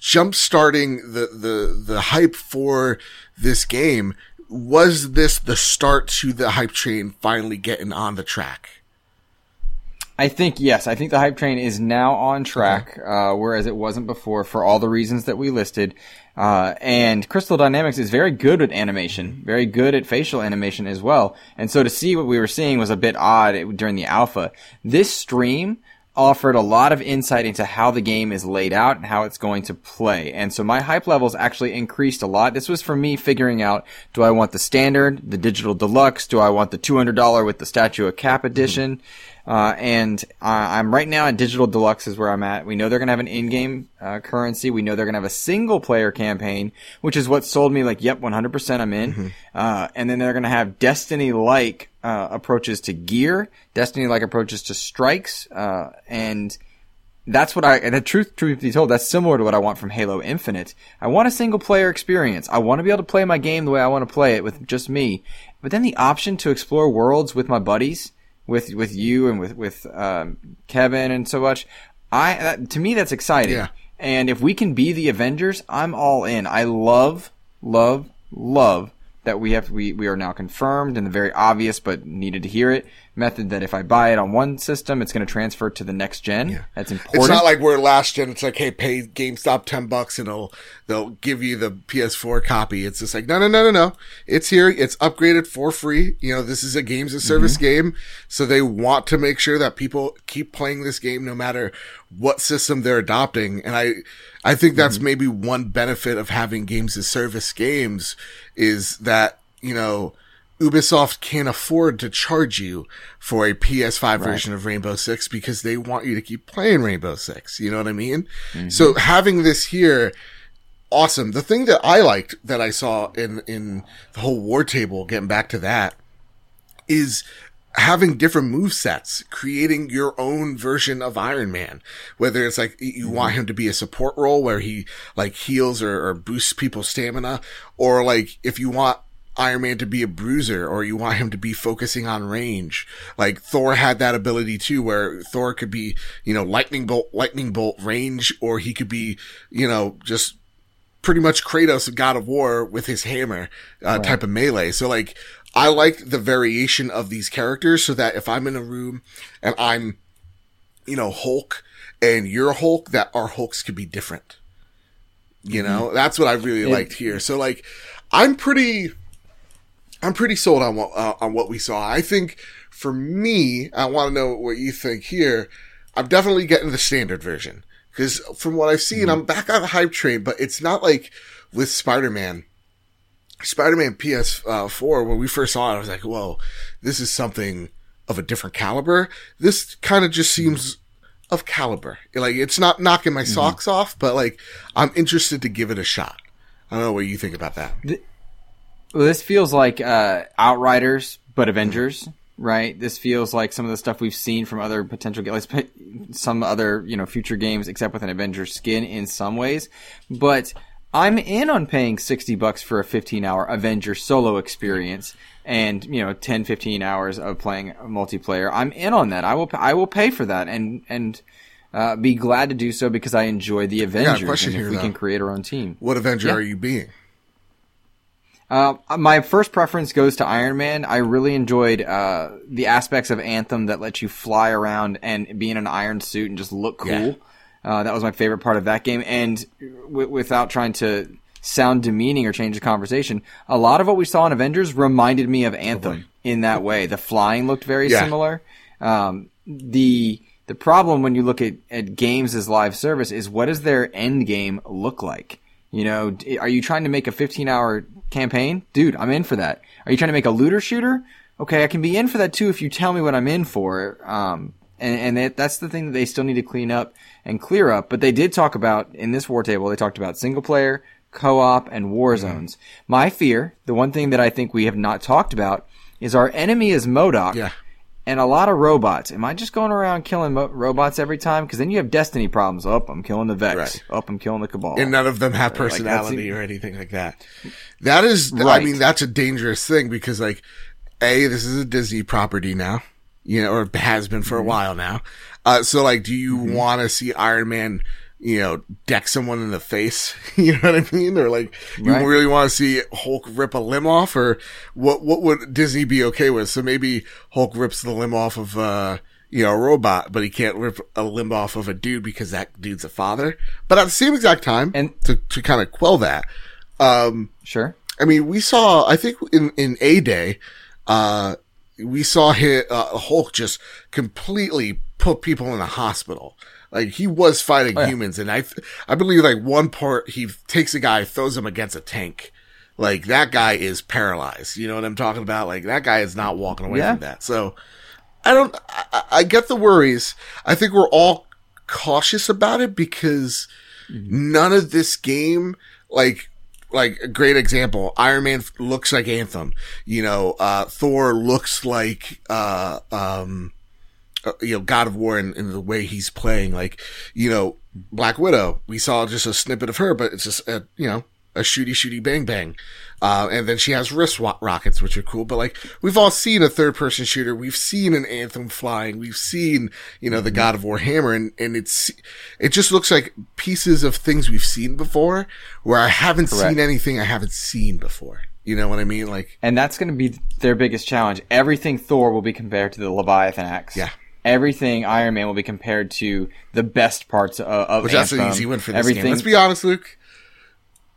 jump starting the, the, the hype for this game. Was this the start to the hype train finally getting on the track? I think yes. I think the hype train is now on track, uh, whereas it wasn't before for all the reasons that we listed. Uh, and Crystal Dynamics is very good at animation, very good at facial animation as well. And so to see what we were seeing was a bit odd during the alpha. This stream offered a lot of insight into how the game is laid out and how it's going to play. And so my hype levels actually increased a lot. This was for me figuring out, do I want the standard, the digital deluxe? Do I want the $200 with the Statue of Cap edition? Mm-hmm. Uh, and uh, I'm right now at Digital Deluxe is where I'm at. We know they're gonna have an in-game uh, currency. We know they're gonna have a single-player campaign, which is what sold me like, yep, 100% I'm in. Mm-hmm. Uh, and then they're gonna have Destiny-like uh, approaches to gear, Destiny-like approaches to strikes, uh, and that's what I, the truth, truth be told, that's similar to what I want from Halo Infinite. I want a single player experience. I want to be able to play my game the way I want to play it with just me. But then the option to explore worlds with my buddies, with with you and with with um, Kevin and so much. I that, to me that's exciting. Yeah. And if we can be the Avengers, I'm all in. I love, love, love that we have we, we are now confirmed and the very obvious but needed to hear it method that if I buy it on one system, it's going to transfer to the next gen. Yeah. That's important. It's not like we're last gen. It's like, hey, pay GameStop ten bucks and they'll they'll give you the PS4 copy. It's just like, no, no, no, no, no. It's here. It's upgraded for free. You know, this is a games of service mm-hmm. game, so they want to make sure that people keep playing this game no matter what system they're adopting. And I I think that's mm-hmm. maybe one benefit of having games as service games is that, you know, Ubisoft can't afford to charge you for a PS5 right. version of Rainbow Six because they want you to keep playing Rainbow Six. You know what I mean? Mm-hmm. So having this here, awesome. The thing that I liked that I saw in, in the whole war table, getting back to that, is having different move sets, creating your own version of Iron Man. Whether it's like you mm-hmm. want him to be a support role where he like heals or, or boosts people's stamina, or like if you want Iron Man to be a bruiser or you want him to be focusing on range. Like Thor had that ability too, where Thor could be, you know, lightning bolt, lightning bolt range, or he could be, you know, just pretty much Kratos, God of War with his hammer, uh, right. type of melee. So like, I like the variation of these characters so that if I'm in a room and I'm, you know, Hulk and you're Hulk, that our Hulks could be different. You know, mm-hmm. that's what I really liked here. So like, I'm pretty, I'm pretty sold on what uh, on what we saw. I think for me, I want to know what you think here. I'm definitely getting the standard version because from what I've seen, mm-hmm. I'm back on the hype train. But it's not like with Spider-Man. Spider-Man PS4 when we first saw it, I was like, "Whoa, this is something of a different caliber." This kind of just seems mm-hmm. of caliber. Like it's not knocking my mm-hmm. socks off, but like I'm interested to give it a shot. I don't know what you think about that. The- well, this feels like uh, Outriders, but Avengers, right? This feels like some of the stuff we've seen from other potential, like <laughs> some other you know future games, except with an Avengers skin in some ways. But I'm in on paying 60 bucks for a 15 hour Avengers solo experience and, you know, 10, 15 hours of playing multiplayer. I'm in on that. I will, I will pay for that and, and, uh, be glad to do so because I enjoy the Avengers. Yeah, question and if here, we though. can create our own team. What Avenger yeah. are you being? Uh, my first preference goes to Iron Man. I really enjoyed uh, the aspects of Anthem that let you fly around and be in an iron suit and just look cool. Yeah. Uh, that was my favorite part of that game. And w- without trying to sound demeaning or change the conversation, a lot of what we saw in Avengers reminded me of Anthem in that way. The flying looked very Yeah. similar. Um, the the problem when you look at, at games as live service is what does their end game look like? You know, are you trying to make a 15 hour campaign? Dude, I'm in for that. Are you trying to make a looter shooter? Okay, I can be in for that too if you tell me what I'm in for. Um, and, and that, that's the thing that they still need to clean up and clear up. But they did talk about in this war table. They talked about single player, co-op, and war zones. My fear, the one thing that I think we have not talked about, is our enemy is MODOK Yeah. And a lot of robots. Am I just going around killing mo- robots every time? Because then you have destiny problems. Up, I'm killing the Vex. Right. Up, I'm killing the Cabal. and none of them have personality the- or anything like that. That is, I mean, that's a dangerous thing because, like, a this is a Disney property now, you know, or has been for Mm-hmm. a while now. Uh, so like, do you want to see Iron Man? You know, deck someone in the face. <laughs> You know what I mean? Or like, you Right. really want to see Hulk rip a limb off, or what? What would Disney be okay with? So maybe Hulk rips the limb off of, uh, you know, a robot, but he can't rip a limb off of a dude because that dude's a father. But at the same exact time, And- to to kind of quell that, um, sure. I mean, we saw, I think in, in A Day, uh, we saw uh, Hulk just completely put people in a hospital. Like he was fighting Oh, yeah. humans. And I, th- I believe like one part, he takes a guy, throws him against a tank. Like that guy is paralyzed. You know what I'm talking about? Like that guy is not walking away Yeah. from that. So I don't, I, I- I get the worries. I think we're all cautious about it because none of this game, like, like a great example, Iron Man looks like Anthem. You know, uh, Thor looks like, uh, um, uh, you know, God of War in, in the way he's playing. Like, you know, Black Widow, we saw just a snippet of her, but it's just a, you know, a shooty shooty bang bang. Uh, and then she has wrist wa- rockets, which are cool. But like, we've all seen a third person shooter. We've seen an Anthem flying. We've seen, you know, the God of War hammer. And, and it's, it just looks like pieces of things we've seen before where I haven't Correct. seen anything I haven't seen before. You know what I mean? Like, And that's going to be their biggest challenge. Everything Thor will be compared to the Leviathan axe. Yeah. Everything Iron Man will be compared to the best parts of, of which that's an easy win for this Everything, game. Let's be honest, Luke.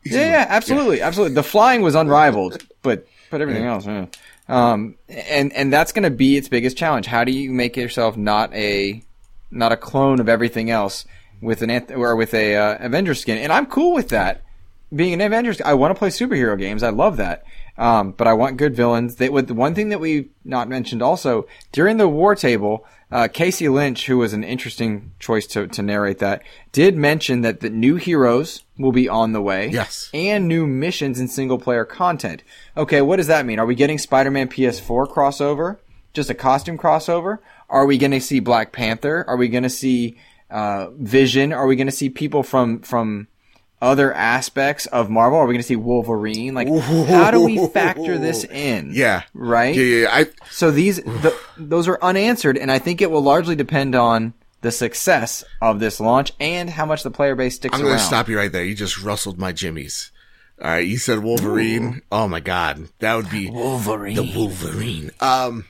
Easy Yeah, yeah, absolutely, absolutely. The flying was unrivaled, but but everything else, yeah. um, and and that's going to be its biggest challenge. How do you make yourself not a not a clone of everything else with an Anth- or with a uh, Avenger skin? And I'm cool with that. Being an Avengers, I want to play superhero games. I love that. Um, but I want good villains. They, with the one thing that we not mentioned also during the war table, uh, Casey Lynch, who was an interesting choice to, to narrate that, did mention that the new heroes will be on the way. Yes. And new missions and single player content. Okay, what does that mean? Are we getting Spider-Man PS4 crossover? Just a costume crossover? Are we going to see Black Panther? Are we going to see uh, Vision? Are we going to see people from from other aspects of Marvel? Are we going to see Wolverine? Like, how do we factor this in? Yeah. Right. Yeah, yeah. I, So these th those are unanswered, and I think it will largely depend on the success of this launch and how much the player base sticks I'm going to stop you right there. You just rustled my jimmies. All right. You said Wolverine. Oh my God. That would be Wolverine. the Wolverine. Um,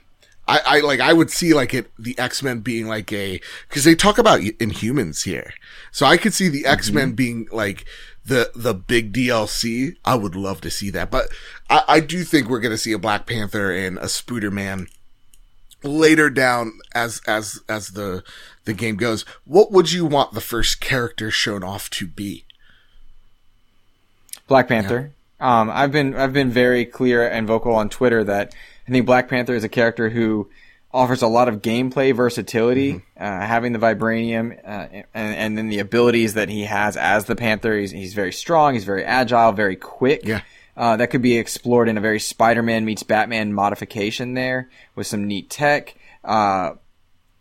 I, I like, I would see like it, the X-Men being like a, cause they talk about Inhumans here. So I could see the Mm-hmm. X-Men being like the, the big DLC. I would love to see that. But I, I do think we're to see a Black Panther and a Spooder Man later down as, as, as the, the game goes. What would you want the first character shown off to be? Black Panther. Um, I've been I've been very clear and vocal on Twitter that I think Black Panther is a character who offers a lot of gameplay versatility, Mm-hmm. uh, having the vibranium uh, and, and then the abilities that he has as the Panther. He's, he's very strong. He's very agile, very quick. Yeah. Uh, that could be explored in a very Spider-Man meets Batman modification there with some neat tech. Uh,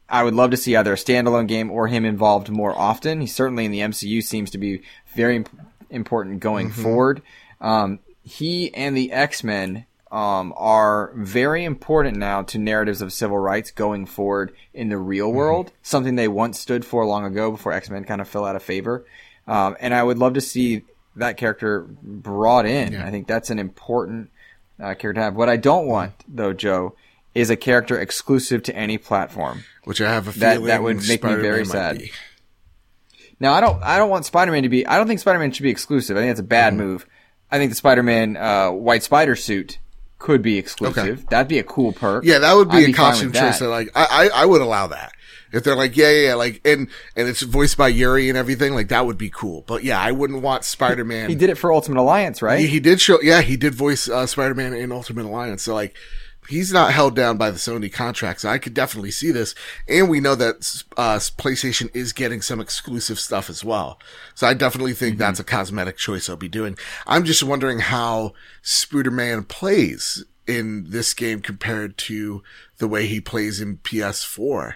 I would love to see either a standalone game or him involved more often. He certainly in the MCU seems to be very imp- important going forward. Um, he and the X Men um, are very important now to narratives of civil rights going forward in the real world. Something they once stood for long ago before X Men kind of fell out of favor. Um, and I would love to see that character brought in. Yeah. I think that's an important uh, character to have. What I don't want, though, Joe, is a character exclusive to any platform. Which I have a That- feeling that would make me Spider-Man very sad. be. Now, I don't, I don't want Spider-Man to be. I don't think Spider-Man should be exclusive. I think that's a bad Mm-hmm. move. I think the Spider-Man uh, White Spider suit could be exclusive. That'd be a cool perk. Yeah, that would be I'd a fine costume choice. that. That, like, I, I, I would allow that. If they're like, yeah, yeah, yeah, like, and, and it's voiced by Yuri and everything, like, that would be cool. But yeah, I wouldn't want Spider-Man. He did it for Ultimate Alliance, right? He, he did show, yeah, he did voice uh, Spider-Man in Ultimate Alliance. So like, he's not held down by the Sony contracts. So I could definitely see this. And we know that uh, PlayStation is getting some exclusive stuff as well. So I definitely think that's a cosmetic choice I'll be doing. I'm just wondering how Spider-Man plays in this game compared to the way he plays in PS4.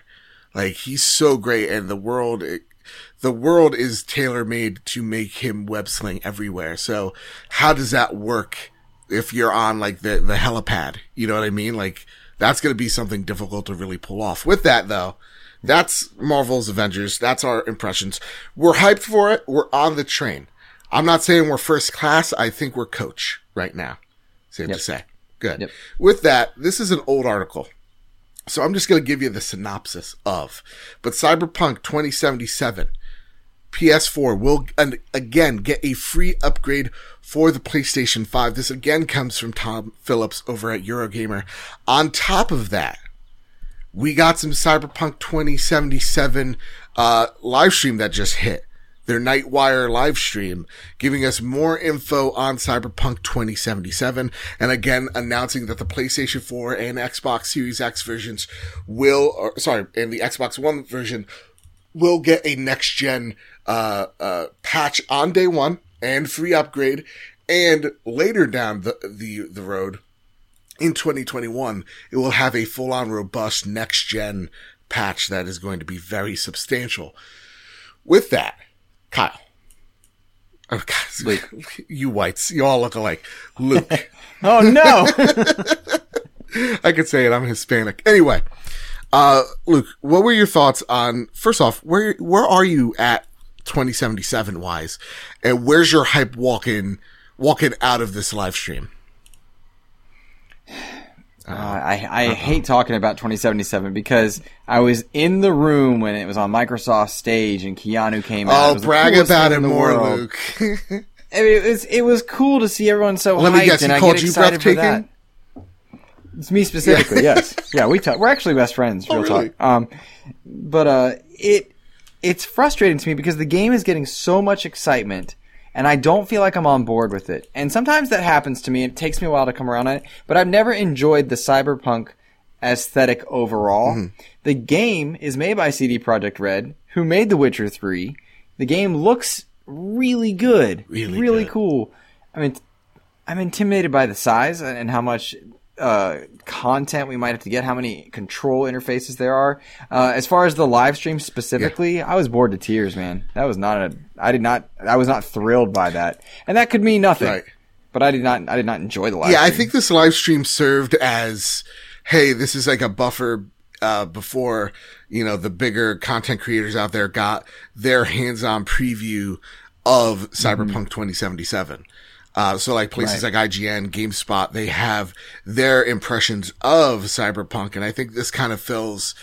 Like he's so great, and the world, it, the world is tailor made to make him web sling everywhere. So how does that work if you're on like the the helipad? You know what I mean? Like that's going to be something difficult to really pull off. With that though, that's Marvel's Avengers. That's our impressions. We're hyped for it. We're on the train. I'm not saying we're first class. I think we're coach right now. Safe Yep. to say. Good. Yep. With that, this is an old article. So I'm just going to give you the synopsis of. But Cyberpunk 2077 PS4 will again get a free upgrade for the PlayStation 5. This again comes from Tom Phillips over at Eurogamer. On top of that, we got some Cyberpunk 2077 uh, live stream that just hit. Their Nightwire live stream, giving us more info on Cyberpunk 2077, and again announcing that the PlayStation 4 and Xbox Series X versions will, or, sorry, and the Xbox One version will get a next gen uh, uh, patch on day one and free upgrade, and later down the the the road in 2021, it will have a full on robust next gen patch that is going to be very substantial. With that, Kyle. Oh, God, wait, <laughs> you whites, you all look alike. Luke. <laughs> oh no! <laughs> I could say it. I'm Hispanic. Anyway, uh, Luke, what were your thoughts on, first off, where, where are you at 2077 wise? And where's your hype walking, walking out of this live stream? Uh, I, I hate talking about 2077 because I was in the room when it was on Microsoft stage and Keanu came out. Oh, brag about it more, world. Luke. <laughs> I mean, it was it was cool to see everyone so Let me guess, he and I called get you excited for that. breathtaking? It's me specifically, yes. Yeah, we talk. We're actually best friends. Oh, Real really? talk. Um, but uh, it it's frustrating to me because the game is getting so much excitement, and I don't feel like I'm on board with it. And sometimes that happens to me. It takes me a while to come around on it. But I've never enjoyed the cyberpunk aesthetic overall. Mm-hmm. The game is made by CD Projekt Red, who made The Witcher Three. The game looks really good, Really really good. cool. I mean, I'm intimidated by the size and how much uh, content we might have to get, how many control interfaces there are. Uh, as far as the live stream specifically, I was bored to tears, man. That was not a. I did not. I was not thrilled by that, and that could mean nothing. Right. But I did not. I did not enjoy the live. yeah, I think this live stream served as, hey, this is like a buffer, uh, before, you know, the bigger content creators out there got their hands-on preview of Cyberpunk 2077. Uh, so like places like IGN, GameSpot, they have their impressions of Cyberpunk. And I think this kind of fills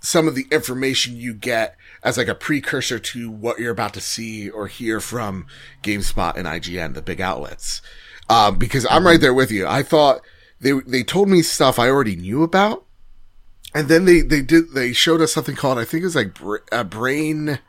some of the information you get as like a precursor to what you're about to see or hear from GameSpot and IGN, the big outlets. Um, because I'm right there with you. I thought they, they told me stuff I already knew about. And then they, they did, they showed us something called, I think it was like br- a brain,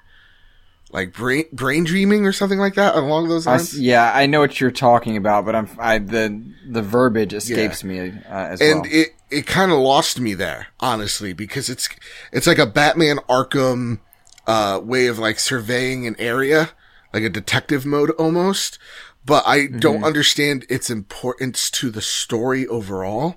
like brain, brain dreaming or something like that along those lines. s- yeah, I know what you're talking about, but I'm I the the verbiage escapes me uh, as and well. it it kind of lost me there honestly because it's it's like a batman arkham uh way of like surveying an area like a detective mode almost but i don't understand its importance to the story overall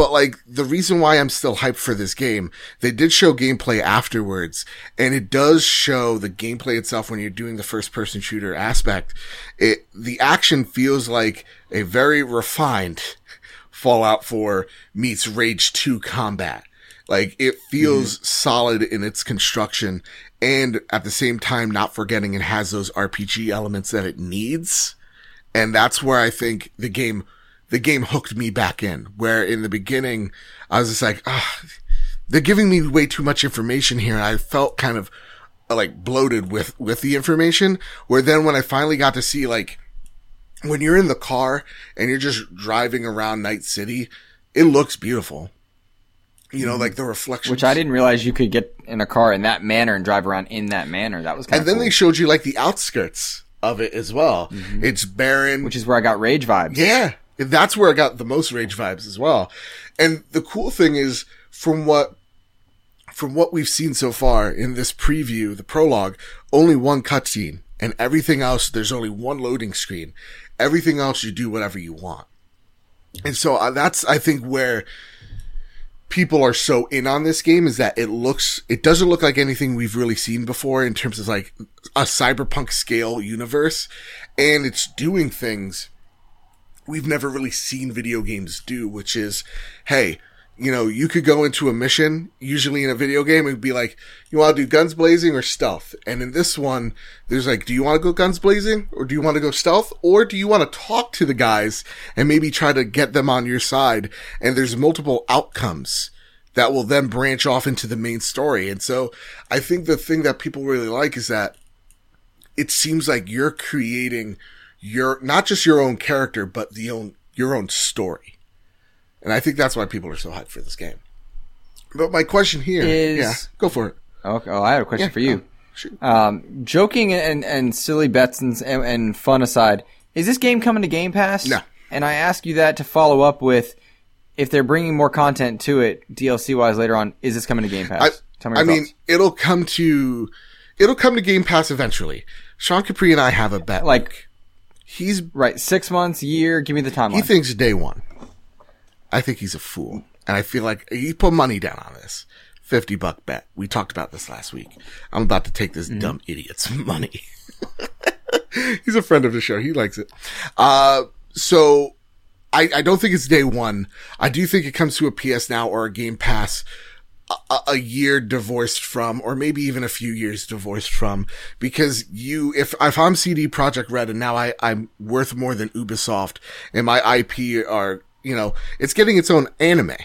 but like the reason why I'm still hyped for this game, they did show gameplay afterwards, and it does show the gameplay itself when you're doing the first person shooter aspect. It the action feels like a very refined <laughs> Fallout 4 meets Rage 2 combat. Like it feels mm-hmm. solid in its construction and at the same time not forgetting it has those RPG elements that it needs. And that's where I think the game, the game hooked me back in. Where in the beginning, I was just like, ah, they're giving me way too much information here. And I felt kind of like bloated with, with the information. Where then when I finally got to see like, when you're in the car and you're just driving around Night City, it looks beautiful. You know, like the reflection. Which I didn't realize you could get in a car in that manner and drive around in that manner. That was kind of And then they showed you like the outskirts of it as well. It's barren. which is where I got rage vibes. Yeah. That's where I got the most rage vibes as well. And the cool thing is from what from what we've seen so far in this preview, the prologue, only one cutscene and everything else there's only one loading screen. Everything else you do whatever you want. And so uh, that's I think where people are so in on this game is that it looks it doesn't look like anything we've really seen before in terms of like a cyberpunk scale universe and it's doing things we've never really seen video games do which is hey you know you could go into a mission usually in a video game and be like you want to do guns blazing or stealth? And in this one there's like do you want to go guns blazing or do you want to go stealth or do you want to talk to the guys and maybe try to get them on your side? And there's multiple outcomes that will then branch off into the main story. And so i think the thing that people really like is that it seems like you're creating your not just your own character but the own your own story and i think that's why people are so hyped for this game but my question here Is- yeah go for it Okay. Oh, I have a question Yeah, for you. oh, shoot. Um, joking and, and silly bets and, and fun aside, is this game coming to Game Pass? No. And I ask you that to follow up with, if they're bringing more content to it, DLC wise later on, is this coming to Game Pass? I, Tell me I your mean it'll come to it'll come to game pass eventually sean capri and i have a bet Like- he's right, six months, year. Give me the timeline. he thinks day one i think he's a fool and i feel like he put money down on this 50 buck bet we talked about this last week i'm about to take this Mm-hmm. dumb idiot's <laughs> money <laughs> he's a friend of the show he likes it uh so I, I don't think it's day one. I do think it comes to a PS Now or a Game Pass a, a year divorced from, or maybe even a few years divorced from, because you, if, if I'm CD Projekt Red and now I, I'm worth more than Ubisoft and my IP are, you know, it's getting its own anime.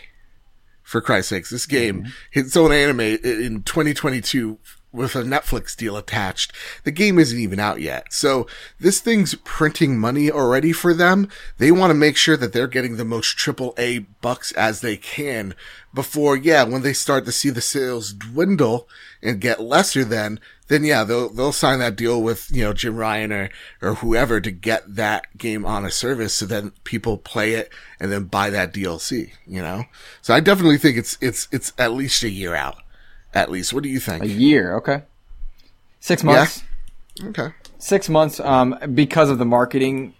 For Christ's sakes, this game, mm-hmm. its own anime in 2022 with a Netflix deal attached. The game isn't even out yet. So this thing's printing money already for them. They want to make sure that they're getting the most triple A bucks as they can before, yeah, when they start to see the sales dwindle and get lesser than, then yeah, they'll, they'll sign that deal with, you know, Jim Ryan or, or whoever to get that game on a service so then people play it and then buy that DLC, you know? So I definitely think it's, it's, it's at least a year out. At least. What do you think? a year, okay. Six months. Okay. six months um, because of the marketing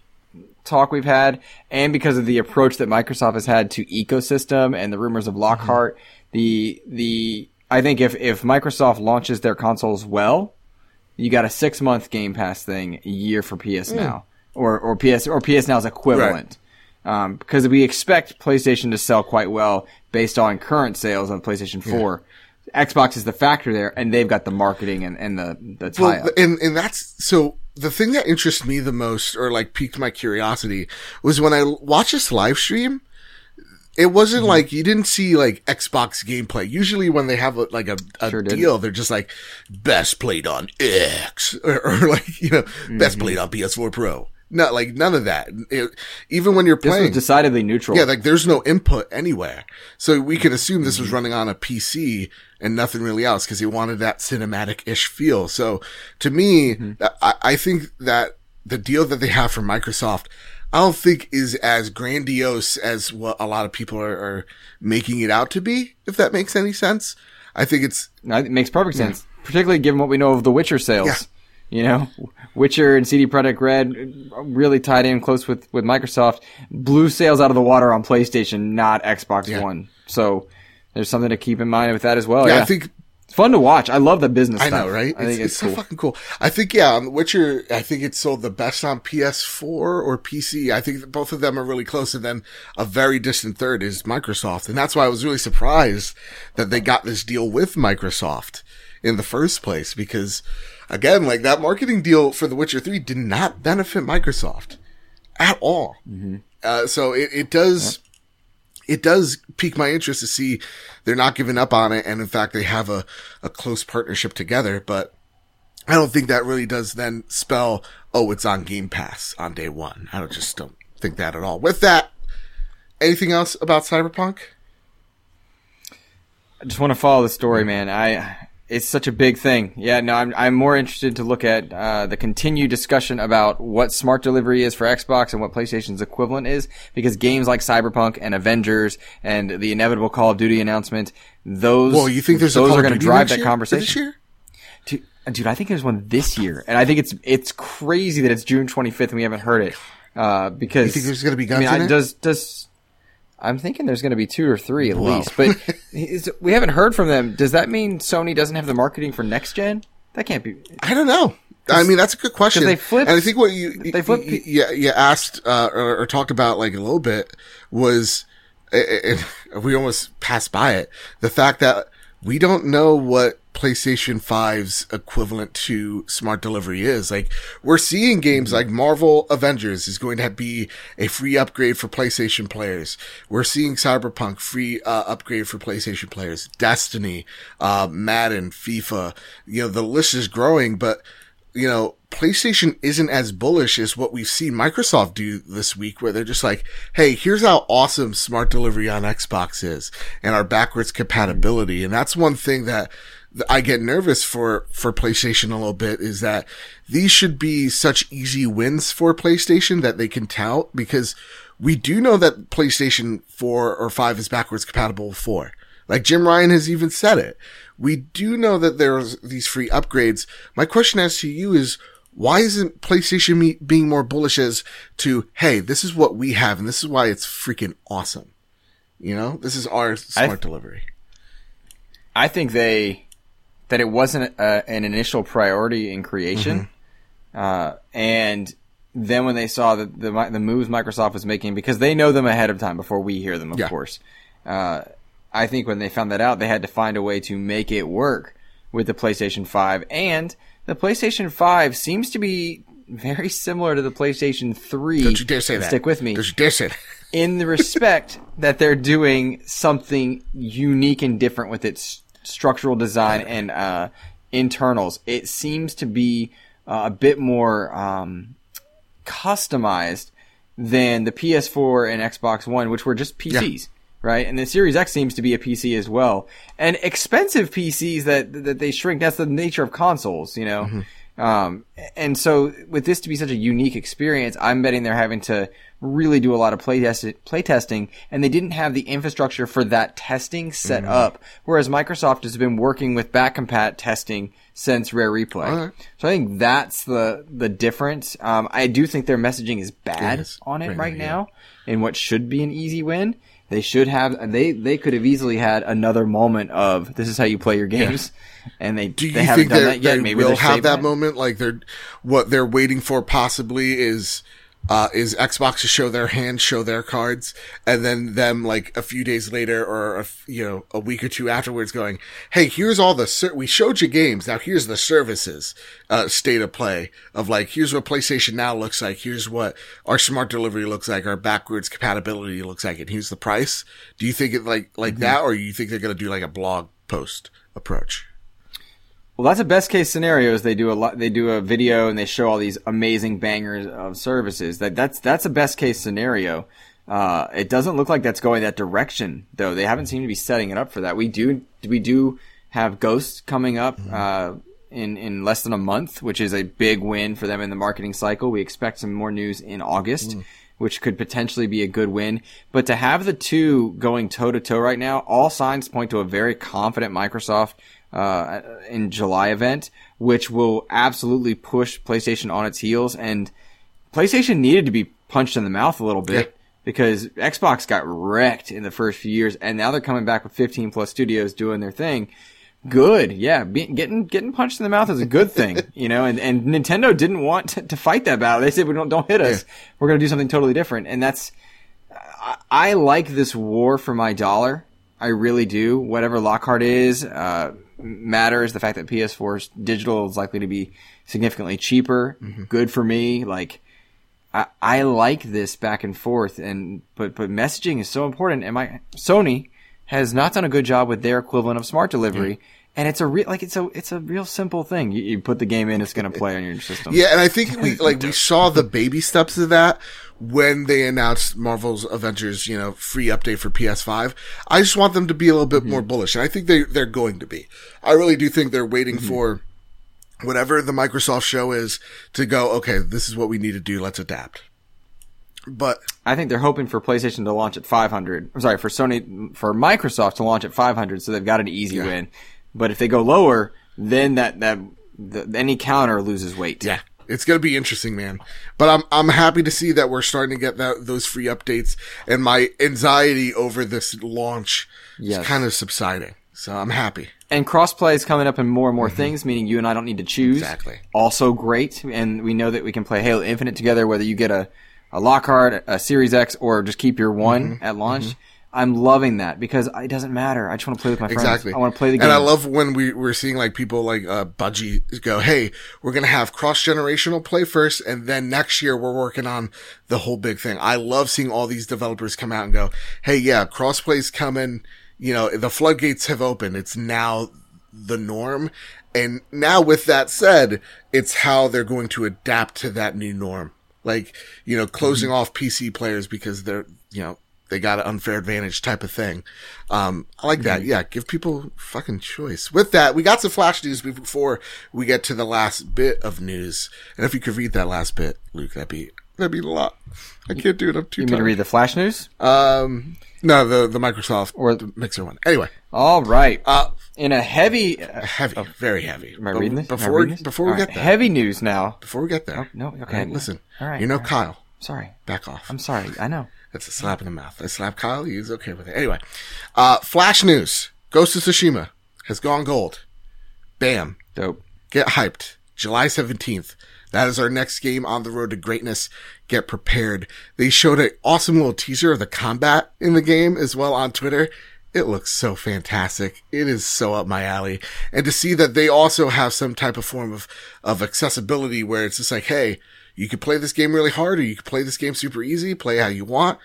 talk we've had and because of the approach that Microsoft has had to ecosystem and the rumors of Lockhart. The the I think if if Microsoft launches their consoles well, you got a six month Game Pass thing, a year for PS Now or or PS or PS Now's equivalent. Um, because we expect PlayStation to sell quite well based on current sales of PlayStation 4. Xbox is the factor there, and they've got the marketing and, and the, the tie Well, and, and that's, so the thing that interests me the most or like piqued my curiosity was when I watched this live stream, it wasn't Mm-hmm. like you didn't see like Xbox gameplay. Usually when they have a, like a, a Sure did. deal, they're just like best played on X <laughs> or, or like, you know, Mm-hmm. best played on PS4 Pro. Not like none of that. It- even when you're playing, decidedly neutral. yeah, like there's no input anywhere. So we can assume this Mm-hmm. was running on a PC and nothing really else because he wanted that cinematic-ish feel. So to me, Mm-hmm. I, I think that the deal that they have from Microsoft, I don't think is as grandiose as what a lot of people are, are making it out to be, if that makes any sense. I think it's, No, It makes perfect sense, particularly given what we know of the Witcher sales. Yeah. You know, Witcher and CD Projekt Red really tied in close with, with Microsoft. Blew sales out of the water on PlayStation, not Xbox Yeah. One. So there's something to keep in mind with that as well. yeah, Yeah, I think it's fun to watch. I love the business. I know, right? I think it's, it's, so fucking cool. I think, yeah, on The Witcher, I think it sold the best on PS4 or PC. I think that both of them are really close. And then a very distant third is Microsoft. And that's why I was really surprised that they got this deal with Microsoft in the first place because again, like that marketing deal for The Witcher 3 did not benefit Microsoft at all. Mm-hmm. Uh, so it, it does, it does pique my interest to see they're not giving up on it. And in fact, they have a, a close partnership together, but I don't think that really does then spell, oh, it's on Game Pass on day one. I don't just don't think that at all. With that, anything else about Cyberpunk? I just want to follow the story, man. I it's such a big thing. Yeah, no, I'm I'm more interested to look at uh, the continued discussion about what smart delivery is for Xbox and what PlayStation's equivalent is, because games like Cyberpunk and Avengers and the inevitable Call of Duty announcement, those Well, you think there's those are going to drive that year? conversation. This year? Dude, uh, dude, I think there's one this year, and I think it's it's crazy that it's June 25th and we haven't heard it. Uh, because You think there's gonna be I guns mean, in I, it? does does I'm thinking there's going to be two or three at Whoa. least, but <laughs> is, we haven't heard from them. Does that mean Sony doesn't have the marketing for next gen? That can't be. I don't know. I mean, that's a good question. they flipped- and I think what you, they flipped you, you, you asked, uh, or, or talked about like a little bit was, eh, eh, eh, and <laughs> we almost passed by it, the fact that we don't know what PlayStation 5's equivalent to smart delivery is. Like, we're seeing games like Marvel Avengers is going to be a free upgrade for PlayStation players. We're seeing Cyberpunk free, uh, upgrade for PlayStation players. Destiny, uh, Madden, FIFA, you know, the list is growing, but you know, PlayStation isn't as bullish as what we've seen Microsoft do this week, where they're just like, Hey, here's how awesome smart delivery on Xbox is and our backwards compatibility. And that's one thing that that I get nervous for, for PlayStation a little bit is that these should be such easy wins for PlayStation that they can tout because we do know that PlayStation 4 or 5 is backwards compatible with 4. Like Jim Ryan has even said it. We do know that there's these free upgrades. My question as to you is, why isn't PlayStation being more bullish as to, hey, this is what we have and this is why it's freaking awesome. You know, this is our smart delivery. I think they that it wasn't uh an initial priority in creation, Mm-hmm. uh, and then when they saw that the the moves Microsoft was making, because they know them ahead of time before we hear them, of Yeah. course. Uh, I think when they found that out, they had to find a way to make it work with the PlayStation 5. And the PlayStation 5 seems to be very similar to the PlayStation 3. Don't you dare say that. Stick with me. Don't you dare say that. In the respect that they're doing something unique and different with its structural design and uh, internals. It seems to be uh, a bit more um, customized than the PS4 and Xbox One, which were just PCs, right? And the Series X seems to be a PC as well, and expensive PCs that that they shrink. That's the nature of consoles, you know. Um, and so with this to be such a unique experience, I'm betting they're having to really do a lot of play, test- play testing, and they didn't have the infrastructure for that testing set up. Whereas Microsoft has been working with backcompat testing since Rare Replay. Alright. So I think that's the the difference. Um, I do think their messaging is bad Yes, on it right right, now, yeah. in what should be an easy win. They should have they they could have easily had another moment of this is how you play your games, and they Do you they haven't done that yet. they Maybe will have that it. moment? Like they're what they're waiting for possibly is uh is Xbox to show their hand, show their cards, and then them like a few days later or a, f- you know a week or two afterwards going, hey, here's all the ser- we showed you games. Now here's the services uh state of play of like here's what PlayStation Now looks like. Here's what our smart delivery looks like. Our backwards compatibility looks like, and here's the price. Do you think it like like Mm-hmm. that, or you think they're gonna do like a blog post approach? Well, that's a best case scenario. Is they do a lot, they do a video and they show all these amazing bangers of services. That that's that's a best case scenario. Uh, it doesn't look like that's going that direction though. They haven't seemed to be setting it up for that. We do we do have Ghost coming up uh, in in less than a month, which is a big win for them in the marketing cycle. We expect some more news in August. Which could potentially be a good win. But to have the two going toe to toe right now, all signs point to a very confident Microsoft uh, in July event, which will absolutely push PlayStation on its heels. And PlayStation needed to be punched in the mouth a little bit Yeah. because Xbox got wrecked in the first few years, and now they're coming back with 15 plus studios doing their thing. Good, yeah. Be, getting getting punched in the mouth is a good thing, <laughs> you know. And, and Nintendo didn't want to, to fight that battle. They said, "We don't don't hit us. We're going to do something totally different." And that's I, I like this war for my dollar. I really do. Whatever Lockhart is, uh, matters. The fact that PS4's digital is likely to be significantly cheaper, mm-hmm. good for me. Like, I, I like this back and forth, and but but messaging is so important. And my Sony has not done a good job with their equivalent of smart delivery. And it's a real, like it's a, it's a real simple thing. You, you put the game in, it's going to play on your system. Yeah, and I think we <laughs> like we saw the baby steps of that when they announced Marvel's Avengers, you know, free update for PS5. I just want them to be a little bit mm-hmm. more bullish, and I think they they're going to be. I really do think they're waiting mm-hmm. for whatever the Microsoft show is to go. Okay, this is what we need to do. Let's adapt. But I think they're hoping for PlayStation to launch at 500. I'm sorry, for Sony, for Microsoft to launch at 500, so they've got an easy win. But if they go lower, then that that the, any counter loses weight. Yeah. It's gonna be interesting, man. But I'm I'm happy to see that we're starting to get that those free updates, and my anxiety over this launch Yes. is kind of subsiding. So I'm happy. And crossplay is coming up in more and more things, meaning you and I don't need to choose. Mm-hmm. Exactly. Also great, and we know that we can play Halo Infinite together, whether you get a a Lockhart, a Series X, or just keep your one Mm-hmm. at launch. I'm loving that because it doesn't matter. I just want to play with my friends. Exactly. I want to play the game. And I love when we, we're seeing like people like, uh, Bungie go, Hey, we're going to have cross generational play first. And then next year we're working on the whole big thing. I love seeing all these developers come out and go, Hey, yeah, crossplay's coming. You know, the floodgates have opened. It's now the norm. And now with that said, it's how they're going to adapt to that new norm. Like, you know, closing off PC players because they're, you know, they got an unfair advantage type of thing. Um, I like that. Yeah. Give people fucking choice. With that, we got some flash news before we get to the last bit of news. And if you could read that last bit, Luke, that'd be, that'd be a lot. I can't do it. I'm too you mean to read the flash news? Um, no, the, the Microsoft or the Mixer one. Anyway, All right. uh, in a heavy, uh, heavy, very heavy. am I But reading this? Before, reading this? before we All get right, there, heavy news now. before we get there. Oh, no, okay. Right, listen. All right, You know, right. Kyle, Sorry, back off. I'm sorry. I know. That's a slap in the mouth. I slap Kyle. He's okay with it. Anyway, uh, Flash news. Ghost of Tsushima has gone gold. Bam. Dope. Get hyped. July 17th. That is our next game on the road to greatness. Get prepared. They showed an awesome little teaser of the combat in the game as well on Twitter. It looks so fantastic. It is so up my alley. And to see that they also have some type of form of, of accessibility where it's just like, hey, you could play this game really hard or you could play this game super easy, play how you want.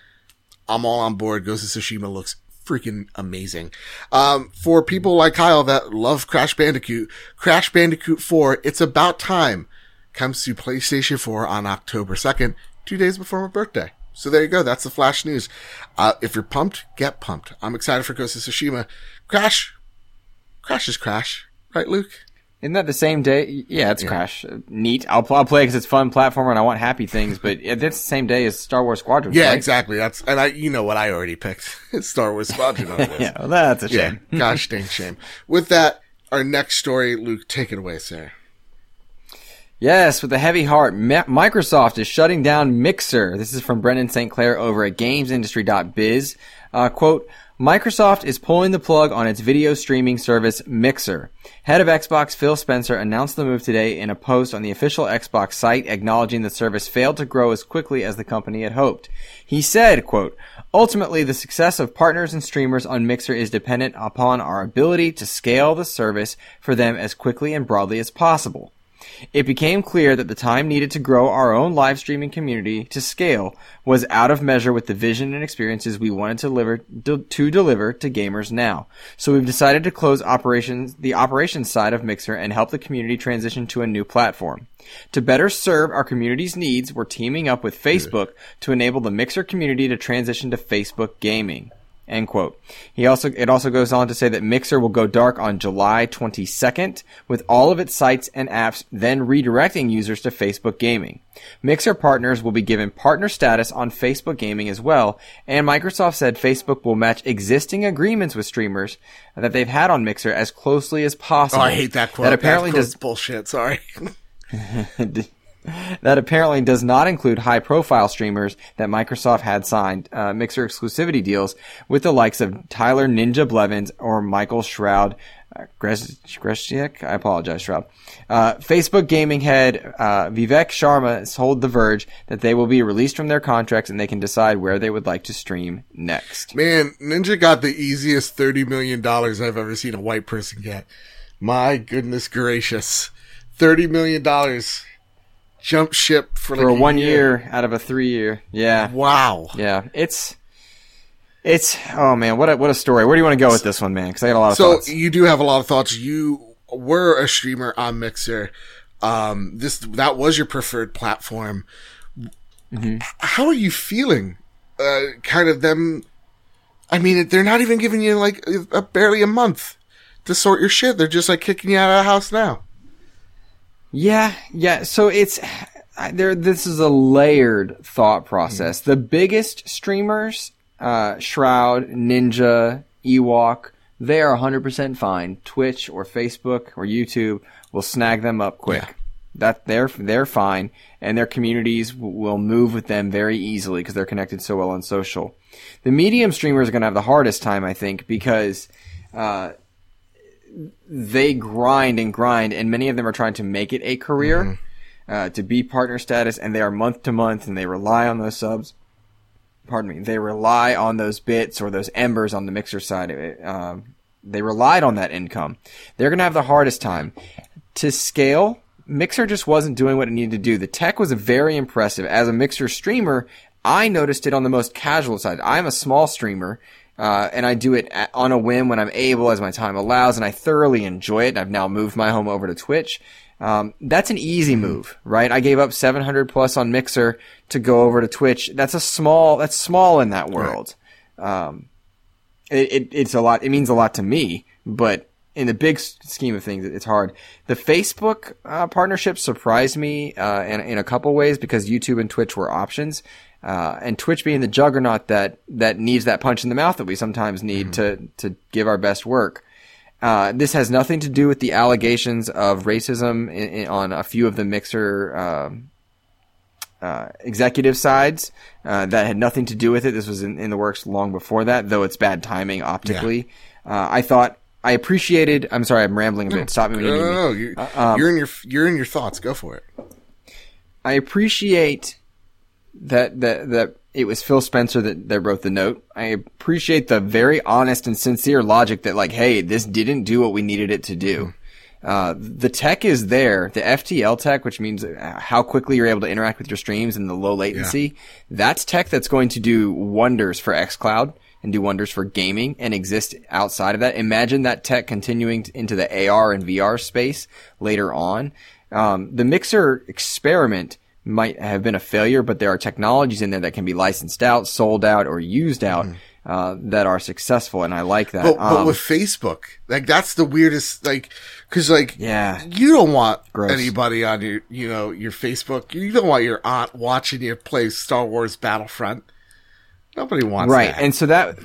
I'm all on board. Ghost of Tsushima looks freaking amazing. Um, for people like Kyle that love Crash Bandicoot, Crash Bandicoot 4, it's about time, comes to PlayStation 4 on October 2nd, two days before my birthday. So there you go. That's the flash news. Uh, if you're pumped, get pumped. I'm excited for Ghost of Tsushima. Crash. Crash is Crash. Right, Luke? Isn't that the same day? Yeah, it's Crash. Uh, Neat. I'll, I'll play because it's fun platformer and I want happy things. But it- that's the same day as Star Wars Squadron. Yeah, right? exactly. That's, and I, you know what I already picked. It's <laughs> Star Wars Squadron. <laughs> Yeah, well, that's a Yeah, shame. <laughs> gosh dang shame. With that, our next story, Luke, take it away, sir. Yes, with a heavy heart, Mi- Microsoft is shutting down Mixer. This is from Brendan Sinclair over at GamesIndustry.biz. Uh, quote, Microsoft is pulling the plug on its video streaming service Mixer. Head of Xbox Phil Spencer announced the move today in a post on the official Xbox site acknowledging the service failed to grow as quickly as the company had hoped. He said, quote, Ultimately, the success of partners and streamers on Mixer is dependent upon our ability to scale the service for them as quickly and broadly as possible. It became clear that the time needed to grow our own live streaming community to scale was out of measure with the vision and experiences we wanted to deliver to deliver to gamers now. So we've decided to close operations the operations side of Mixer and help the community transition to a new platform. To better serve our community's needs, we're teaming up with Facebook to enable the Mixer community to transition to Facebook gaming. End quote. He also it also goes on to say that Mixer will go dark on July 22nd, with all of its sites and apps then redirecting users to Facebook Gaming. Mixer partners will be given partner status on Facebook Gaming as well, and Microsoft said Facebook will match existing agreements with streamers that they've had on Mixer as closely as Oh, possible. I hate that quote. That apparently that does bullshit. Sorry. <laughs> that apparently does not include high profile streamers that Microsoft had signed uh, Mixer exclusivity deals with the likes of Tyler Ninja Blevins or Michael Shroud. Uh, I apologize, Shroud. Uh, Facebook gaming head uh, Vivek Sharma told The Verge that they will be released from their contracts and they can decide where they would like to stream next. Man, Ninja got the easiest $30 million I've ever seen a white person get. My goodness gracious. $30 million. Jump ship for, for like a one year. out of a three year. Yeah, Wow. yeah. It's it's oh man, what a what a story. Where do you want to go with this one, man? Because I got a lot of So thoughts. you do have a lot of thoughts. You were a streamer on Mixer. Um, this that was your preferred platform. Mm-hmm. How are you feeling? Uh, kind of them. I mean, they're not even giving you like a, a- barely a month to sort your shit. They're just like kicking you out of the house now. Yeah, yeah. So it's there. This is a layered thought process. The biggest streamers, uh, Shroud, Ninja, Ewok, they are 100% fine. Twitch or Facebook or YouTube will snag them up quick. Yeah. That they're they're fine, and their communities w- will move with them very easily because they're connected so well on social. The medium streamers are going to have the hardest time, I think, because uh, they grind and grind, and many of them are trying to make it a career, uh, to be partner status, and they are month to month, and they rely on those subs. Pardon me. They rely on those bits or those embers on the mixer side of it. Um, they relied on that income. They're going to have the hardest time to scale. Mixer just wasn't doing what it needed to do. The tech was very impressive. As a Mixer streamer, I noticed it on the most casual side. I'm a small streamer, uh, and I do it at, on a whim when I'm able, as my time allows, and I thoroughly enjoy it. And I've now moved my home over to Twitch. Um, that's an easy move, right? I gave up 700 plus on Mixer to go over to Twitch. That's a small. That's small in that world. Um, it, it, it's a lot. It means a lot to me, but in the big scheme of things, it's hard. The Facebook uh, partnership surprised me uh, in, in a couple ways because YouTube and Twitch were options, uh, and Twitch being the juggernaut that that needs that punch in the mouth that we sometimes need to to give our best work. Uh, this has nothing to do with the allegations of racism in, in, on a few of the Mixer um, uh, executive sides. Uh, that had nothing to do with it. This was in, in the works long before that, though it's bad timing optically. Uh, I thought I appreciated. I'm sorry, I'm rambling a bit. Stop me when No, no, no. You're, Uh, um, you're in your you're in your thoughts. Go for it. I appreciate that that that it was Phil Spencer that, that wrote the note. I appreciate the very honest and sincere logic that like, hey, this didn't do what we needed it to do. Uh, the tech is there. The FTL tech, which means uh, how quickly you're able to interact with your streams and the low latency, that's tech that's going to do wonders for xCloud and do wonders for gaming and exist outside of that. Imagine that tech continuing into the AR and VR space later on. Um, the Mixer experiment might have been a failure, but there are technologies in there that can be licensed out, sold out, or used out uh, that are successful, and I like that. But, but Um, with Facebook, like that's the weirdest. Like, because like Yeah. you don't want Gross. anybody on your you know your Facebook. You don't want your aunt watching you play Star Wars Battlefront. Nobody wants right that. and so that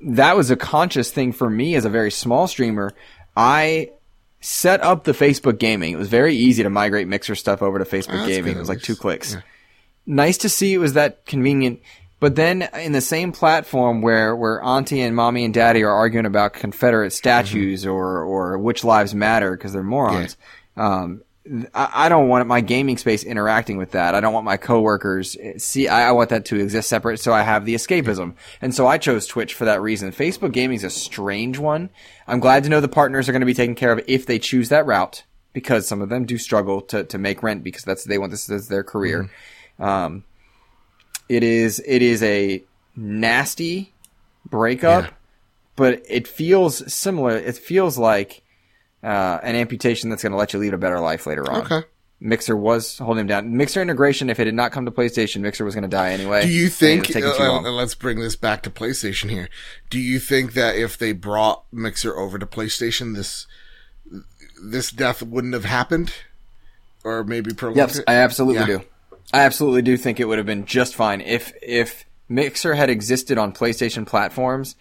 that was a conscious thing for me as a very small streamer i set up the facebook gaming. It was very easy to migrate mixer stuff over to facebook that's gaming. good. It was like two clicks. Nice to see it was that convenient. But then in the same platform where where auntie and mommy and daddy are arguing about confederate statues or or which lives matter because they're morons um I don't want my gaming space interacting with that. I don't want my coworkers see. I want that to exist separate, so I have the escapism, and so I chose Twitch for that reason. Facebook gaming is a strange one. I'm glad to know the partners are going to be taken care of if they choose that route, because some of them do struggle to to make rent because that's they want this as their career. Um, it is it is a nasty breakup, Yeah. but it feels similar. It feels like uh, an amputation that's going to let you lead a better life later on. Okay. Mixer was holding him down. Mixer integration, if it had not come to PlayStation, Mixer was going to die anyway. Do you think? too uh, and let's bring this back to PlayStation here. Do you think that if they brought Mixer over to PlayStation, this this death wouldn't have happened, or maybe prolonged Yes, it? I absolutely Yeah. do. I absolutely do think it would have been just fine if if Mixer had existed on PlayStation platforms.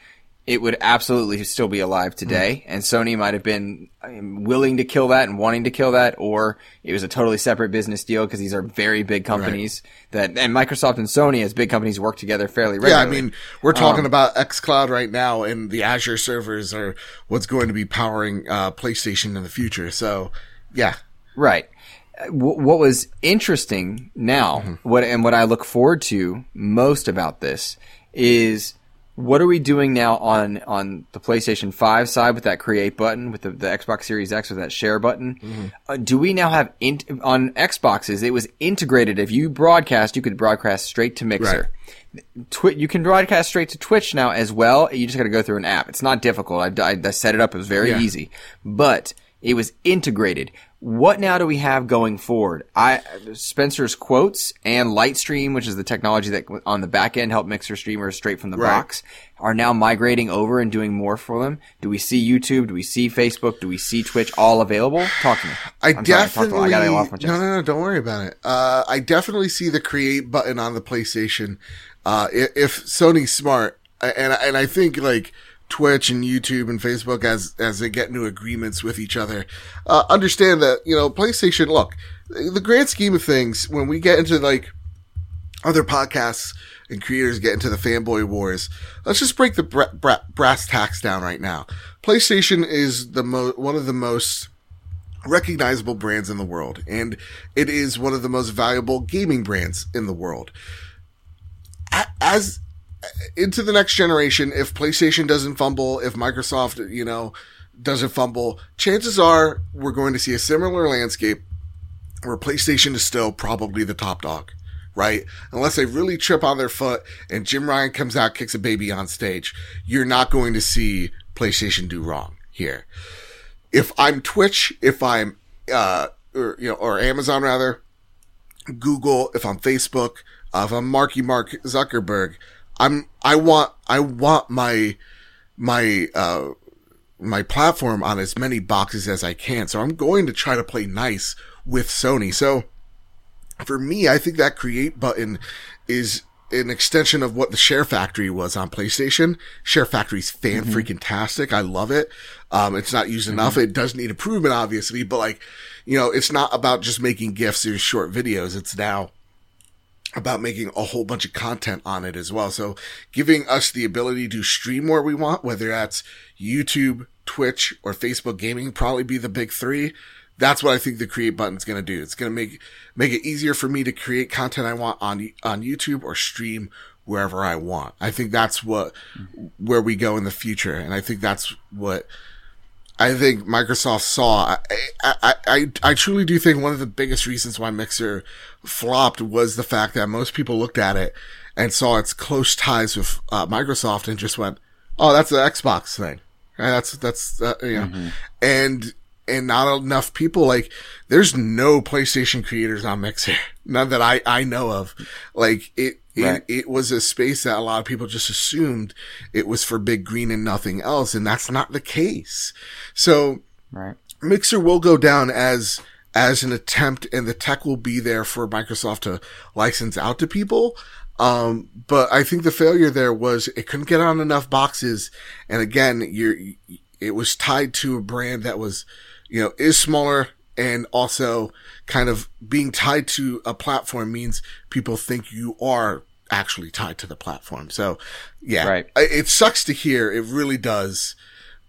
It would absolutely still be alive today, and Sony might have been willing to kill that and wanting to kill that, or it was a totally separate business deal because these are very big companies that, and Microsoft and Sony as big companies work together fairly regularly. Yeah, I mean, we're talking Um, about xCloud right now, and the Azure servers are what's going to be powering uh, PlayStation in the future. So, yeah, Right. What was interesting now, what and what I look forward to most about this is what are we doing now on on the PlayStation 5 side with that create button with the, the Xbox Series X with that share button? Mm-hmm. Uh, do we now have in, on Xboxes? It was integrated. If you broadcast, you could broadcast straight to Mixer. Twi- you can broadcast straight to Twitch now as well. You just got to go through an app. It's not difficult. I, I, I set it up. It was very Yeah. easy, but it was integrated. What now do we have going forward? I Spencer's quotes and Lightstream, which is the technology that on the back end help Mixer streamers straight from the Right. box, are now migrating over and doing more for them. Do we see YouTube? Do we see Facebook? Do we see Twitch all available? Talk to me. I I'm sorry, I definitely. I got it off my no, chest. no, no. Don't worry about it. Uh, I definitely see the create button on the PlayStation. Uh, if Sony's smart, and and I think like Twitch and YouTube and Facebook as as they get into agreements with each other, uh, understand that you know PlayStation. Look, the grand scheme of things, when we get into like other podcasts and creators get into the fanboy wars. Let's just break the bra- bra- brass tacks down right now. PlayStation is the mo- one of the most recognizable brands in the world, and it is one of the most valuable gaming brands in the world. As into the next generation, if PlayStation doesn't fumble, if Microsoft, you know, doesn't fumble, chances are we're going to see a similar landscape where PlayStation is still probably the top dog, right? Unless they really trip on their foot and Jim Ryan comes out, kicks a baby on stage, you're not going to see PlayStation do wrong here. If I'm Twitch, if I'm, uh, or, you know, or Amazon rather, Google, if I'm Facebook, uh, if I'm Marky Mark Zuckerberg, I'm, I want, I want my, my, uh, my platform on as many boxes as I can. So I'm going to try to play nice with Sony. So for me, I think that create button is an extension of what the Share Factory was on PlayStation. Share Factory's fan freaking tastic. I love it. Um, it's not used enough. It does need improvement, obviously, but like, you know, it's not about just making GIFs or short videos. It's now about making a whole bunch of content on it as well. So giving us the ability to stream where we want, whether that's YouTube, Twitch, or Facebook gaming, probably be the big three. That's what I think the create button's going to do. It's going to make, make it easier for me to create content I want on, on YouTube or stream wherever I want. I think that's what, where we go in the future. And I think that's what, I think Microsoft saw. I, I, I, I truly do think one of the biggest reasons why Mixer flopped was the fact that most people looked at it and saw its close ties with uh, Microsoft and just went, "Oh, that's an Xbox thing." And that's that's uh, you know, and and not enough people like. There's no PlayStation creators on Mixer, <laughs> none that I I know of. Like it, it, Right. it was a space that a lot of people just assumed it was for big green and nothing else. And that's not the case. So Right. Mixer will go down as, as an attempt and the tech will be there for Microsoft to license out to people. Um, but I think the failure there was it couldn't get on enough boxes. And again, you're, it was tied to a brand that was, you know, is smaller and also kind of being tied to a platform means people think you are actually tied to the platform. So yeah, Right. It sucks to hear. It really does,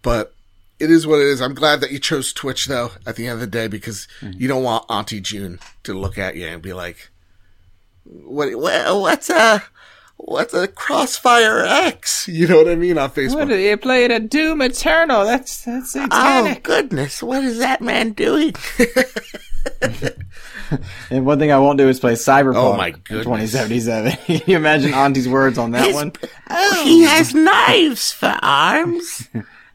but it is what it is. I'm glad that you chose Twitch though at the end of the day because mm-hmm. you don't want Auntie June to look at you and be like, what, what what's a, what's a Crossfire X? You know what I mean on Facebook. What are you played a Doom Eternal? That's that's Oh satanic. goodness, what is that man doing? <laughs> And one thing I won't do is play Cyberpunk. Oh my goodness. 2077. <laughs> Can you imagine Auntie's words on that one? Oh, he has knives for arms,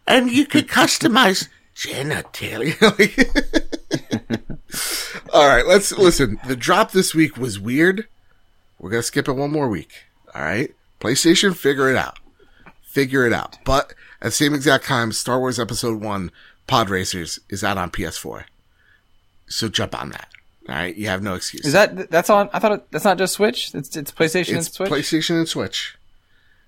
and you could customize genitalia. <laughs> All right, let's listen. The drop this week was weird. We're gonna skip it one more week. All right, PlayStation, figure it out. Figure it out. But at the same exact time, Star Wars Episode One Pod Racers is out on PS4. So jump on that. All right, you have no excuse. Is that that's on? I thought it, that's not just Switch. It's it's PlayStation and Switch. PlayStation and Switch.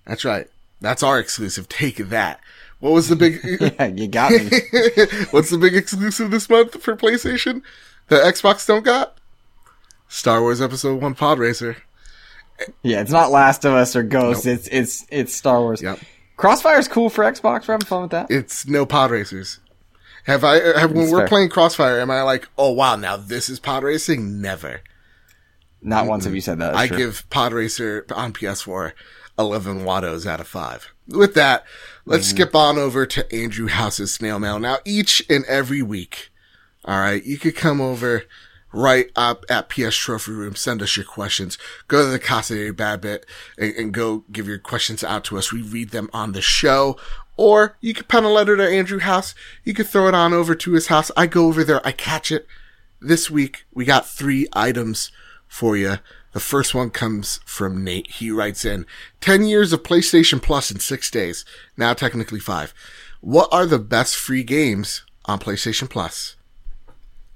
That's right. That's our exclusive. Take that. What was the big? <laughs> yeah, you got me. <laughs> what's the big exclusive this month for PlayStation? The Xbox don't got. Star Wars Episode One Pod Racer. Yeah, it's not Last of Us or Ghost. It's it's it's Star Wars. Yep. Crossfire's cool for Xbox. We're having fun with that. It's no pod racers. Have I? Have when That's we're fair. playing Crossfire? Am I like, oh wow, now this is pod racing? Never. Not once have you said that. I true. give Pod Racer on PS4 11 Wattos out of 5. With that, let's Mm-hmm. skip on over to Andrew House's snail mail. Now, each and every week, all right, you could come over right up at PS Trophy Room, send us your questions, go to the Casa de Bad Bit and, and go give your questions out to us. We read them on the show. Or you could pen a letter to Andrew House. You could throw it on over to his house. I go over there. I catch it. This week, we got three items for you. The first one comes from Nate. He writes in 10 years of PlayStation Plus in six days. Now technically five. What are the best free games on PlayStation Plus?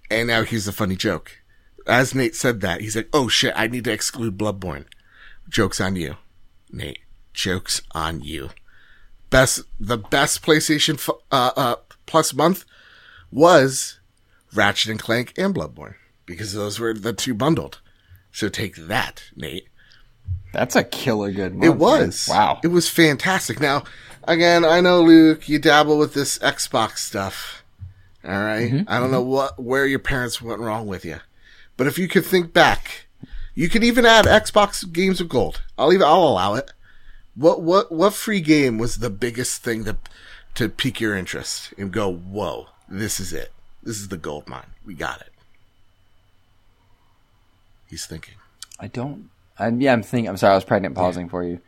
And now here's a funny joke. As Nate said that, he's like, oh shit, I need to exclude Bloodborne. Joke's on you, Nate. Joke's on you. Best, the best PlayStation f- uh, uh, Plus month was Ratchet and Clank and Bloodborne because those were the two bundled. So take that, Nate. That's a killer good month. It was. man. Wow. It was fantastic. Now, again, I know Luke, you dabble with this Xbox stuff. All right? Mm-hmm. I don't know what where your parents went wrong with you. But if you could think back, you could even add Xbox games of gold. I'll even I'll allow it. What what what free game was the biggest thing to to pique your interest and go, "Whoa, this is it. This is the gold mine. We got it." He's thinking. I don't. I'm, yeah, I'm thinking. I'm sorry, I was pregnant pausing for you.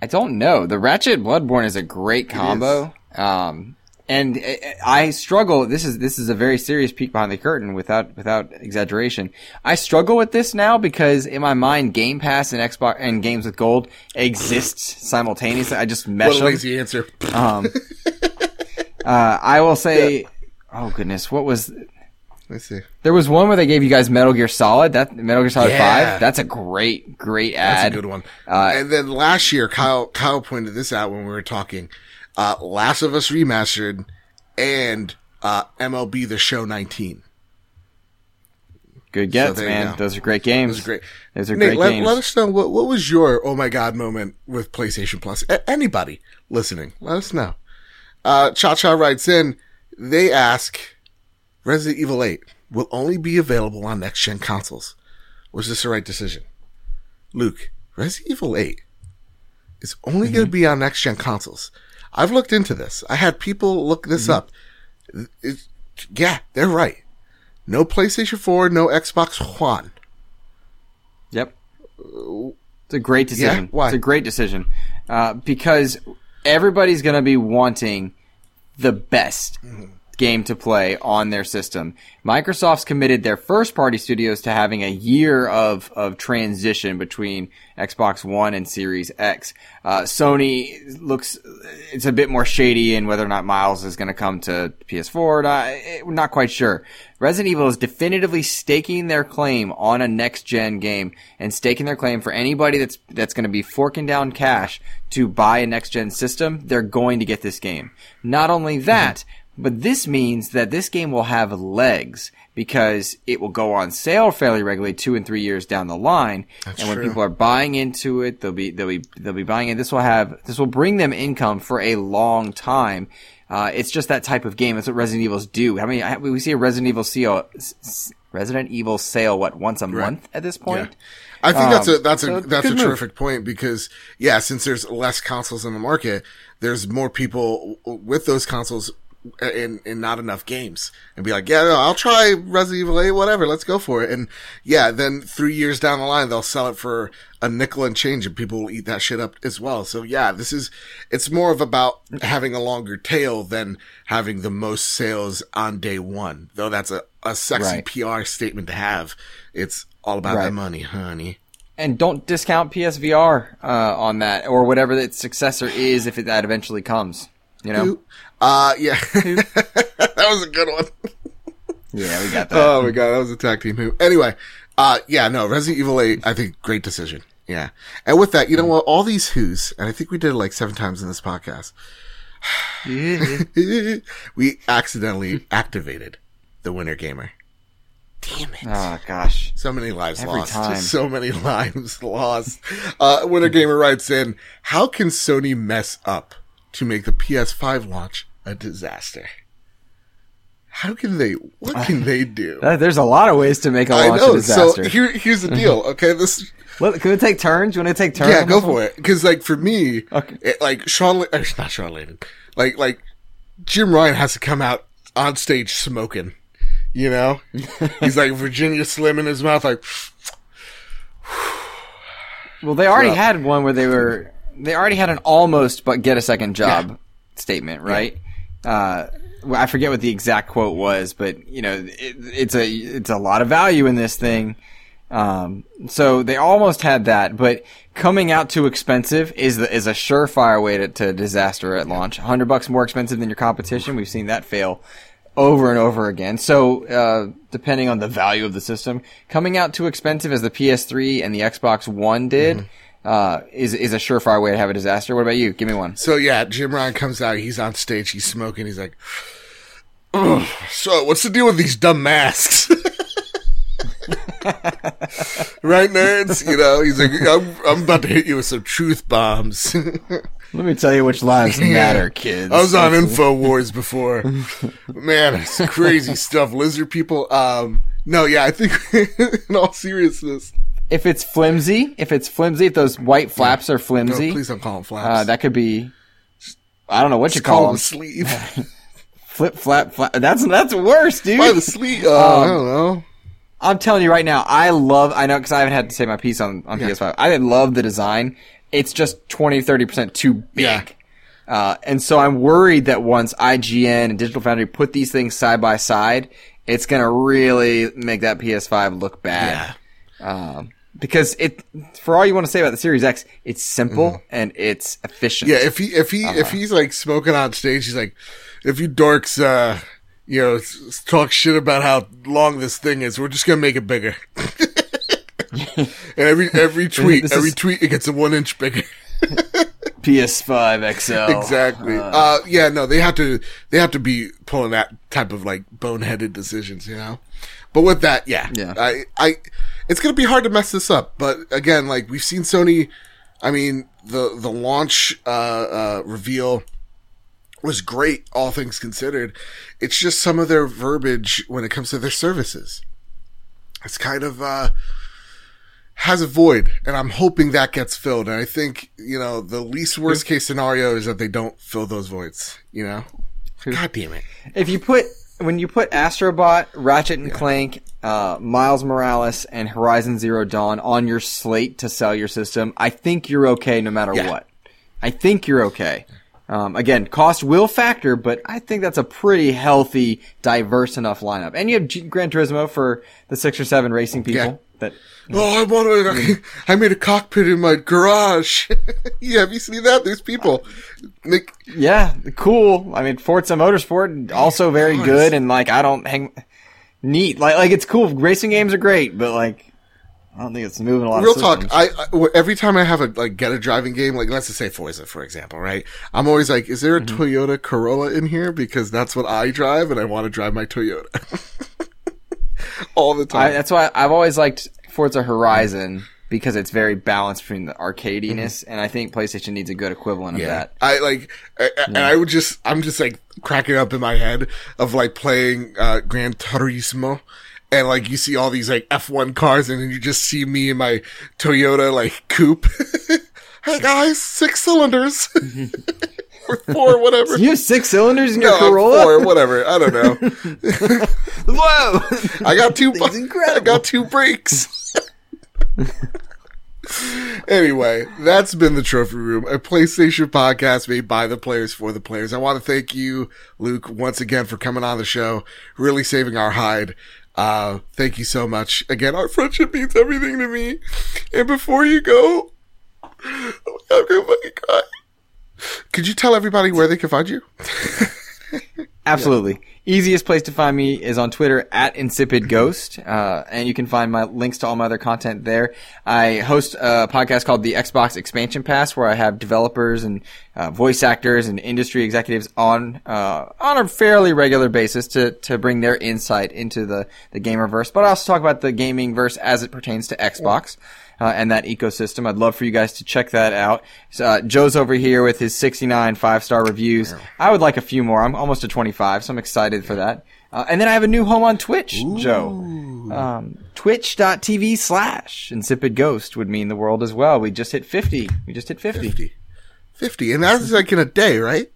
I don't know. The Ratchet Bloodborne is a great combo. Um, and I- I struggle. This is this is a very serious peek behind the curtain, without without exaggeration. I struggle with this now because in my mind, Game Pass and Xbox and games with gold exist simultaneously. I just mesh What a them. lazy answer. Um, <laughs> uh, I will say, oh goodness, what was Let's see. there was one where they gave you guys Metal Gear Solid. That Metal Gear Solid Yeah. Five. That's a great, great ad. That's a good one. Uh, and then last year, Kyle Kyle pointed this out when we were talking. Uh, Last of Us remastered and uh, MLB The Show 19. Good gets, you man. Those are great games. Those are great. Those are Nate, great let, games. let us know what what was your oh my god moment with PlayStation Plus. A- anybody listening, let us know. Uh, Cha Cha writes in. They ask, Resident Evil 8 will only be available on next gen consoles. Was this the right decision? Luke, Resident Evil 8 is only going to be on next gen consoles. I've looked into this. I had people look this up. It, yeah, they're right. No PlayStation 4, no Xbox One. Yep. It's a great decision. Yeah? Why? It's a great decision. Uh, because everybody's going to be wanting the best game to play on their system. Microsoft's committed their first party studios to having a year of, of transition between Xbox One and Series X. Uh, Sony looks, it's a bit more shady in whether or not Miles is going to come to PS4 or not. Eh, We're not quite sure. Resident Evil is definitively staking their claim on a next gen game and staking their claim for anybody that's that's going to be forking down cash to buy a next gen system. They're going to get this game. Not only that, but this means that this game will have legs because it will go on sale fairly regularly two and three years down the line. and when true. people are buying into it, they'll be they'll be they'll be buying it. This will have this will bring them income for a long time. Uh, it's just that type of game. That's what Resident Evils do. How many we see a Resident Evil sale, Resident Evil sale what once a month at this point? I think that's a Um, that's a that's a good move. terrific point because yeah, since there's less consoles in the market, there's more people with those consoles and and not enough games and be like, yeah, no, I'll try Resident Evil 8, whatever, let's go for it. And yeah, then three years down the line, they'll sell it for a nickel and change, and people will eat that shit up as well. So yeah, this is it's more of about having a longer tail than having the most sales on day one. Though that's a a sexy Right. PR statement to have. It's all about Right. that money, honey. And don't discount PSVR uh, on that or whatever its successor is if it, that eventually comes. You know? Uh, yeah. <laughs> that was a good one. Yeah, we got that. Oh my god, that was a tag team who. Anyway, uh, yeah, no, Resident Evil 8, I think great decision. Yeah. And with that, you know what? All these who's, and I think we did it like seven times in this podcast, <laughs> we accidentally activated the winner Gamer. Damn it. oh gosh. So many lives Every lost. time. Just so many <laughs> lives lost. Uh, Winter Gamer writes in, how can Sony mess up to make the PS5 launch a disaster? how can they? What can they do? <laughs> There's a lot of ways to make a launch know. a disaster. So here, here's the deal. <laughs> Okay, this. Let- can we take turns? You want to take turns? Yeah, go for it. Because like for me, Okay. it, like Sean, not Shawn Layden, like like Jim Ryan has to come out on stage smoking. You know, <laughs> he's like Virginia Slim in his mouth, like <sighs> Well, they already Rough. had one where they were. They already had an almost but get a second job statement, right? Uh, I forget what the exact quote was, but you know, it, it's a it's a lot of value in this thing. Um, so they almost had that, but coming out too expensive is the, is a surefire way to, to disaster at launch. Hundred bucks more expensive than your competition. We've seen that fail over and over again. So, uh, depending on the value of the system, coming out too expensive as the PS3 and the Xbox One did, uh, is, is a surefire way to have a disaster. What about you? Give me one. So yeah, Jim Ryan comes out. He's on stage. He's smoking. He's like, "So what's the deal with these dumb masks?" <laughs> right, nerds. You know, he's like, "I'm, I'm about to hit you with some truth bombs." <laughs> Let me tell you which lives matter, kids. I was on Infowars before. Man, it's crazy stuff. Lizard people. Um, no, yeah, I think <laughs> in all seriousness, if it's flimsy, if it's flimsy, if those white flaps are no, flimsy, please don't call them uh, flaps. that could be. I don't know what you call call them sleeve. <laughs> Flip, flap, flap. That's that's worse, dude. By the sleeve. Uh, I don't know. I'm telling you right now, I love, I know, cause I haven't had to say my piece on, on PS5. I love the design. It's just 20, 30% too big. Yeah. Uh, and so I'm worried that once IGN and Digital Foundry put these things side by side, it's gonna really make that PS5 look bad. Yeah. Um, because it, for all you want to say about the Series X, it's simple and it's efficient. Yeah, if he if he if he's like smoking on stage, he's like, if you dorks, uh, you know, talk shit about how long this thing is, we're just gonna make it bigger. <laughs> and every every tweet, every is- tweet, it gets a one inch bigger. <laughs> PS5 XL. exactly. Uh, yeah, no, they have to they have to be pulling that type of like boneheaded decisions, you know. But with that, yeah, Yeah. I, I, it's gonna be hard to mess this up. But again, like we've seen Sony, I mean, the the launch uh, uh, reveal was great, all things considered. It's just some of their verbiage when it comes to their services. It's kind of uh, has a void, and I'm hoping that gets filled. And I think you know the least worst case scenario is that they don't fill those voids. You know, God damn it. if you put when you put Astrobot, Ratchet and Clank, uh, Miles Morales, and Horizon Zero Dawn on your slate to sell your system, I think you're okay no matter Yeah. what. I think you're okay. Um, again, cost will factor, but I think that's a pretty healthy, diverse enough lineup. And you have G- Gran Turismo for the six or seven racing people. That Oh, I wanted. I made a cockpit in my garage. <laughs> yeah, have you seen that? There's people. Like, yeah, cool. I mean, Forza Motorsport also very Nice. good, and like I don't hang neat. Like like it's cool. Racing games are great, but like I don't think it's moving a lot. real of talk. I, I every time I have a like get a driving game, like let's just say Forza, for example, right? I'm always like, is there a Mm-hmm. Toyota Corolla in here? Because that's what I drive, and I want to drive my Toyota <laughs> <laughs> all the I, time. that's why I've always liked Forza Horizon because it's very balanced between the arcadiness, and I think PlayStation needs a good equivalent of Mm-hmm. yeah, that. I like, I, I- and I would just, I'm just like cracking up in my head of like playing uh Gran Turismo. And like you see all these like F1 cars, and then you just see me in my Toyota like coupe. <laughs> hey guys, six cylinders <laughs> or four, whatever. You have six cylinders in your No, Corolla. four, whatever. I don't know. <laughs> Whoa! I got two. Thing's I got two brakes. anyway, that's been the Trophy Room, a PlayStation podcast made by the players for the players. I want to thank you, Luke, once again for coming on the show, really saving our hide. Uh, thank you so much. Again, our friendship means everything to me. And before you go, I'm gonna fucking cry. Could you tell everybody where they can find you? <laughs> Absolutely. Easiest place to find me is on Twitter at Insipid Ghost, uh, and you can find my links to all my other content there. I host a podcast called the Xbox Expansion Pass, where I have developers and uh, voice actors and industry executives on uh, on a fairly regular basis to to bring their insight into the the gamerverse. But I also talk about the gaming verse as it pertains to Xbox uh, and that ecosystem. I'd love for you guys to check that out. Uh, Joe's over here with his 69 five star reviews. I would like a few more. I'm almost to 25, so I'm excited for that. Uh, and then I have a new home on Twitch, Joe. Um, Twitch.tv slash Insipid Ghost would mean the world as well. We just hit 50. We just hit 50. 50. 50. And that's like in a day, right?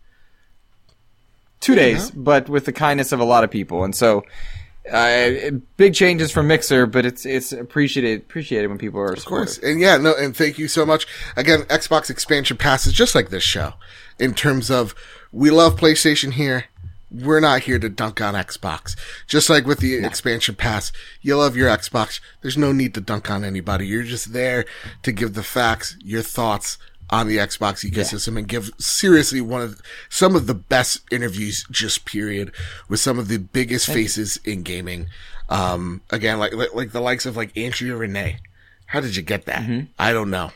Two days, but with the kindness of a lot of people. And so, uh, big changes from Mixer, but it's it's appreciated appreciated when people are Of course. And yeah, no, and thank you so much. Again, Xbox expansion passes just like this show in terms of we love PlayStation here. We're not here to dunk on Xbox. Just like with the expansion pass, you love your Xbox. There's no need to dunk on anybody. You're just there to give the facts, your thoughts on the Xbox ecosystem and give seriously one of some of the best interviews just period with some of the biggest faces in gaming. Um, again, like, like, like the likes of like Andrea Rene. How did you get that? I don't know.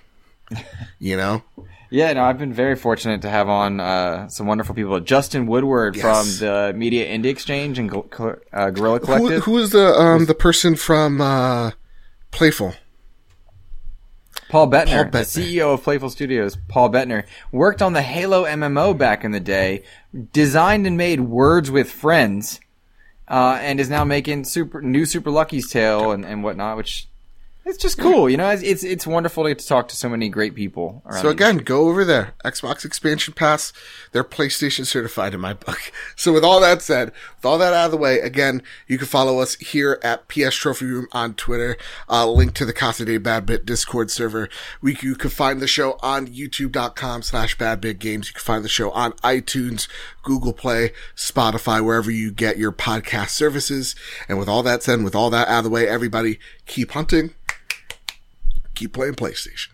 <laughs> you know? Yeah, no, I've been very fortunate to have on uh, some wonderful people. Justin Woodward Yes. from the Media Indie Exchange and uh, Guerrilla Who, Collective. who is the um the person from uh Playful? Paul Bettner, Paul the Bettner. CEO of Playful Studios, Paul Bettner, worked on the Halo MMO back in the day, designed and made Words with Friends, uh, and is now making super new Super Lucky's Tale and, and whatnot, which it's just cool. You know, it's, it's it's wonderful to get to talk to so many great people. Around So again, go over there. Xbox expansion pass. They're PlayStation certified in my book. <laughs> So with all that said, with all that out of the way, again, you can follow us here at PS Trophy Room on Twitter. Uh, link to the Casa de Bad Bit Discord server. We, you can find the show on youtube.com slash bad bit games. You can find the show on iTunes, Google Play, Spotify, wherever you get your podcast services. And with all that said, with all that out of the way, everybody keep hunting, keep playing PlayStation.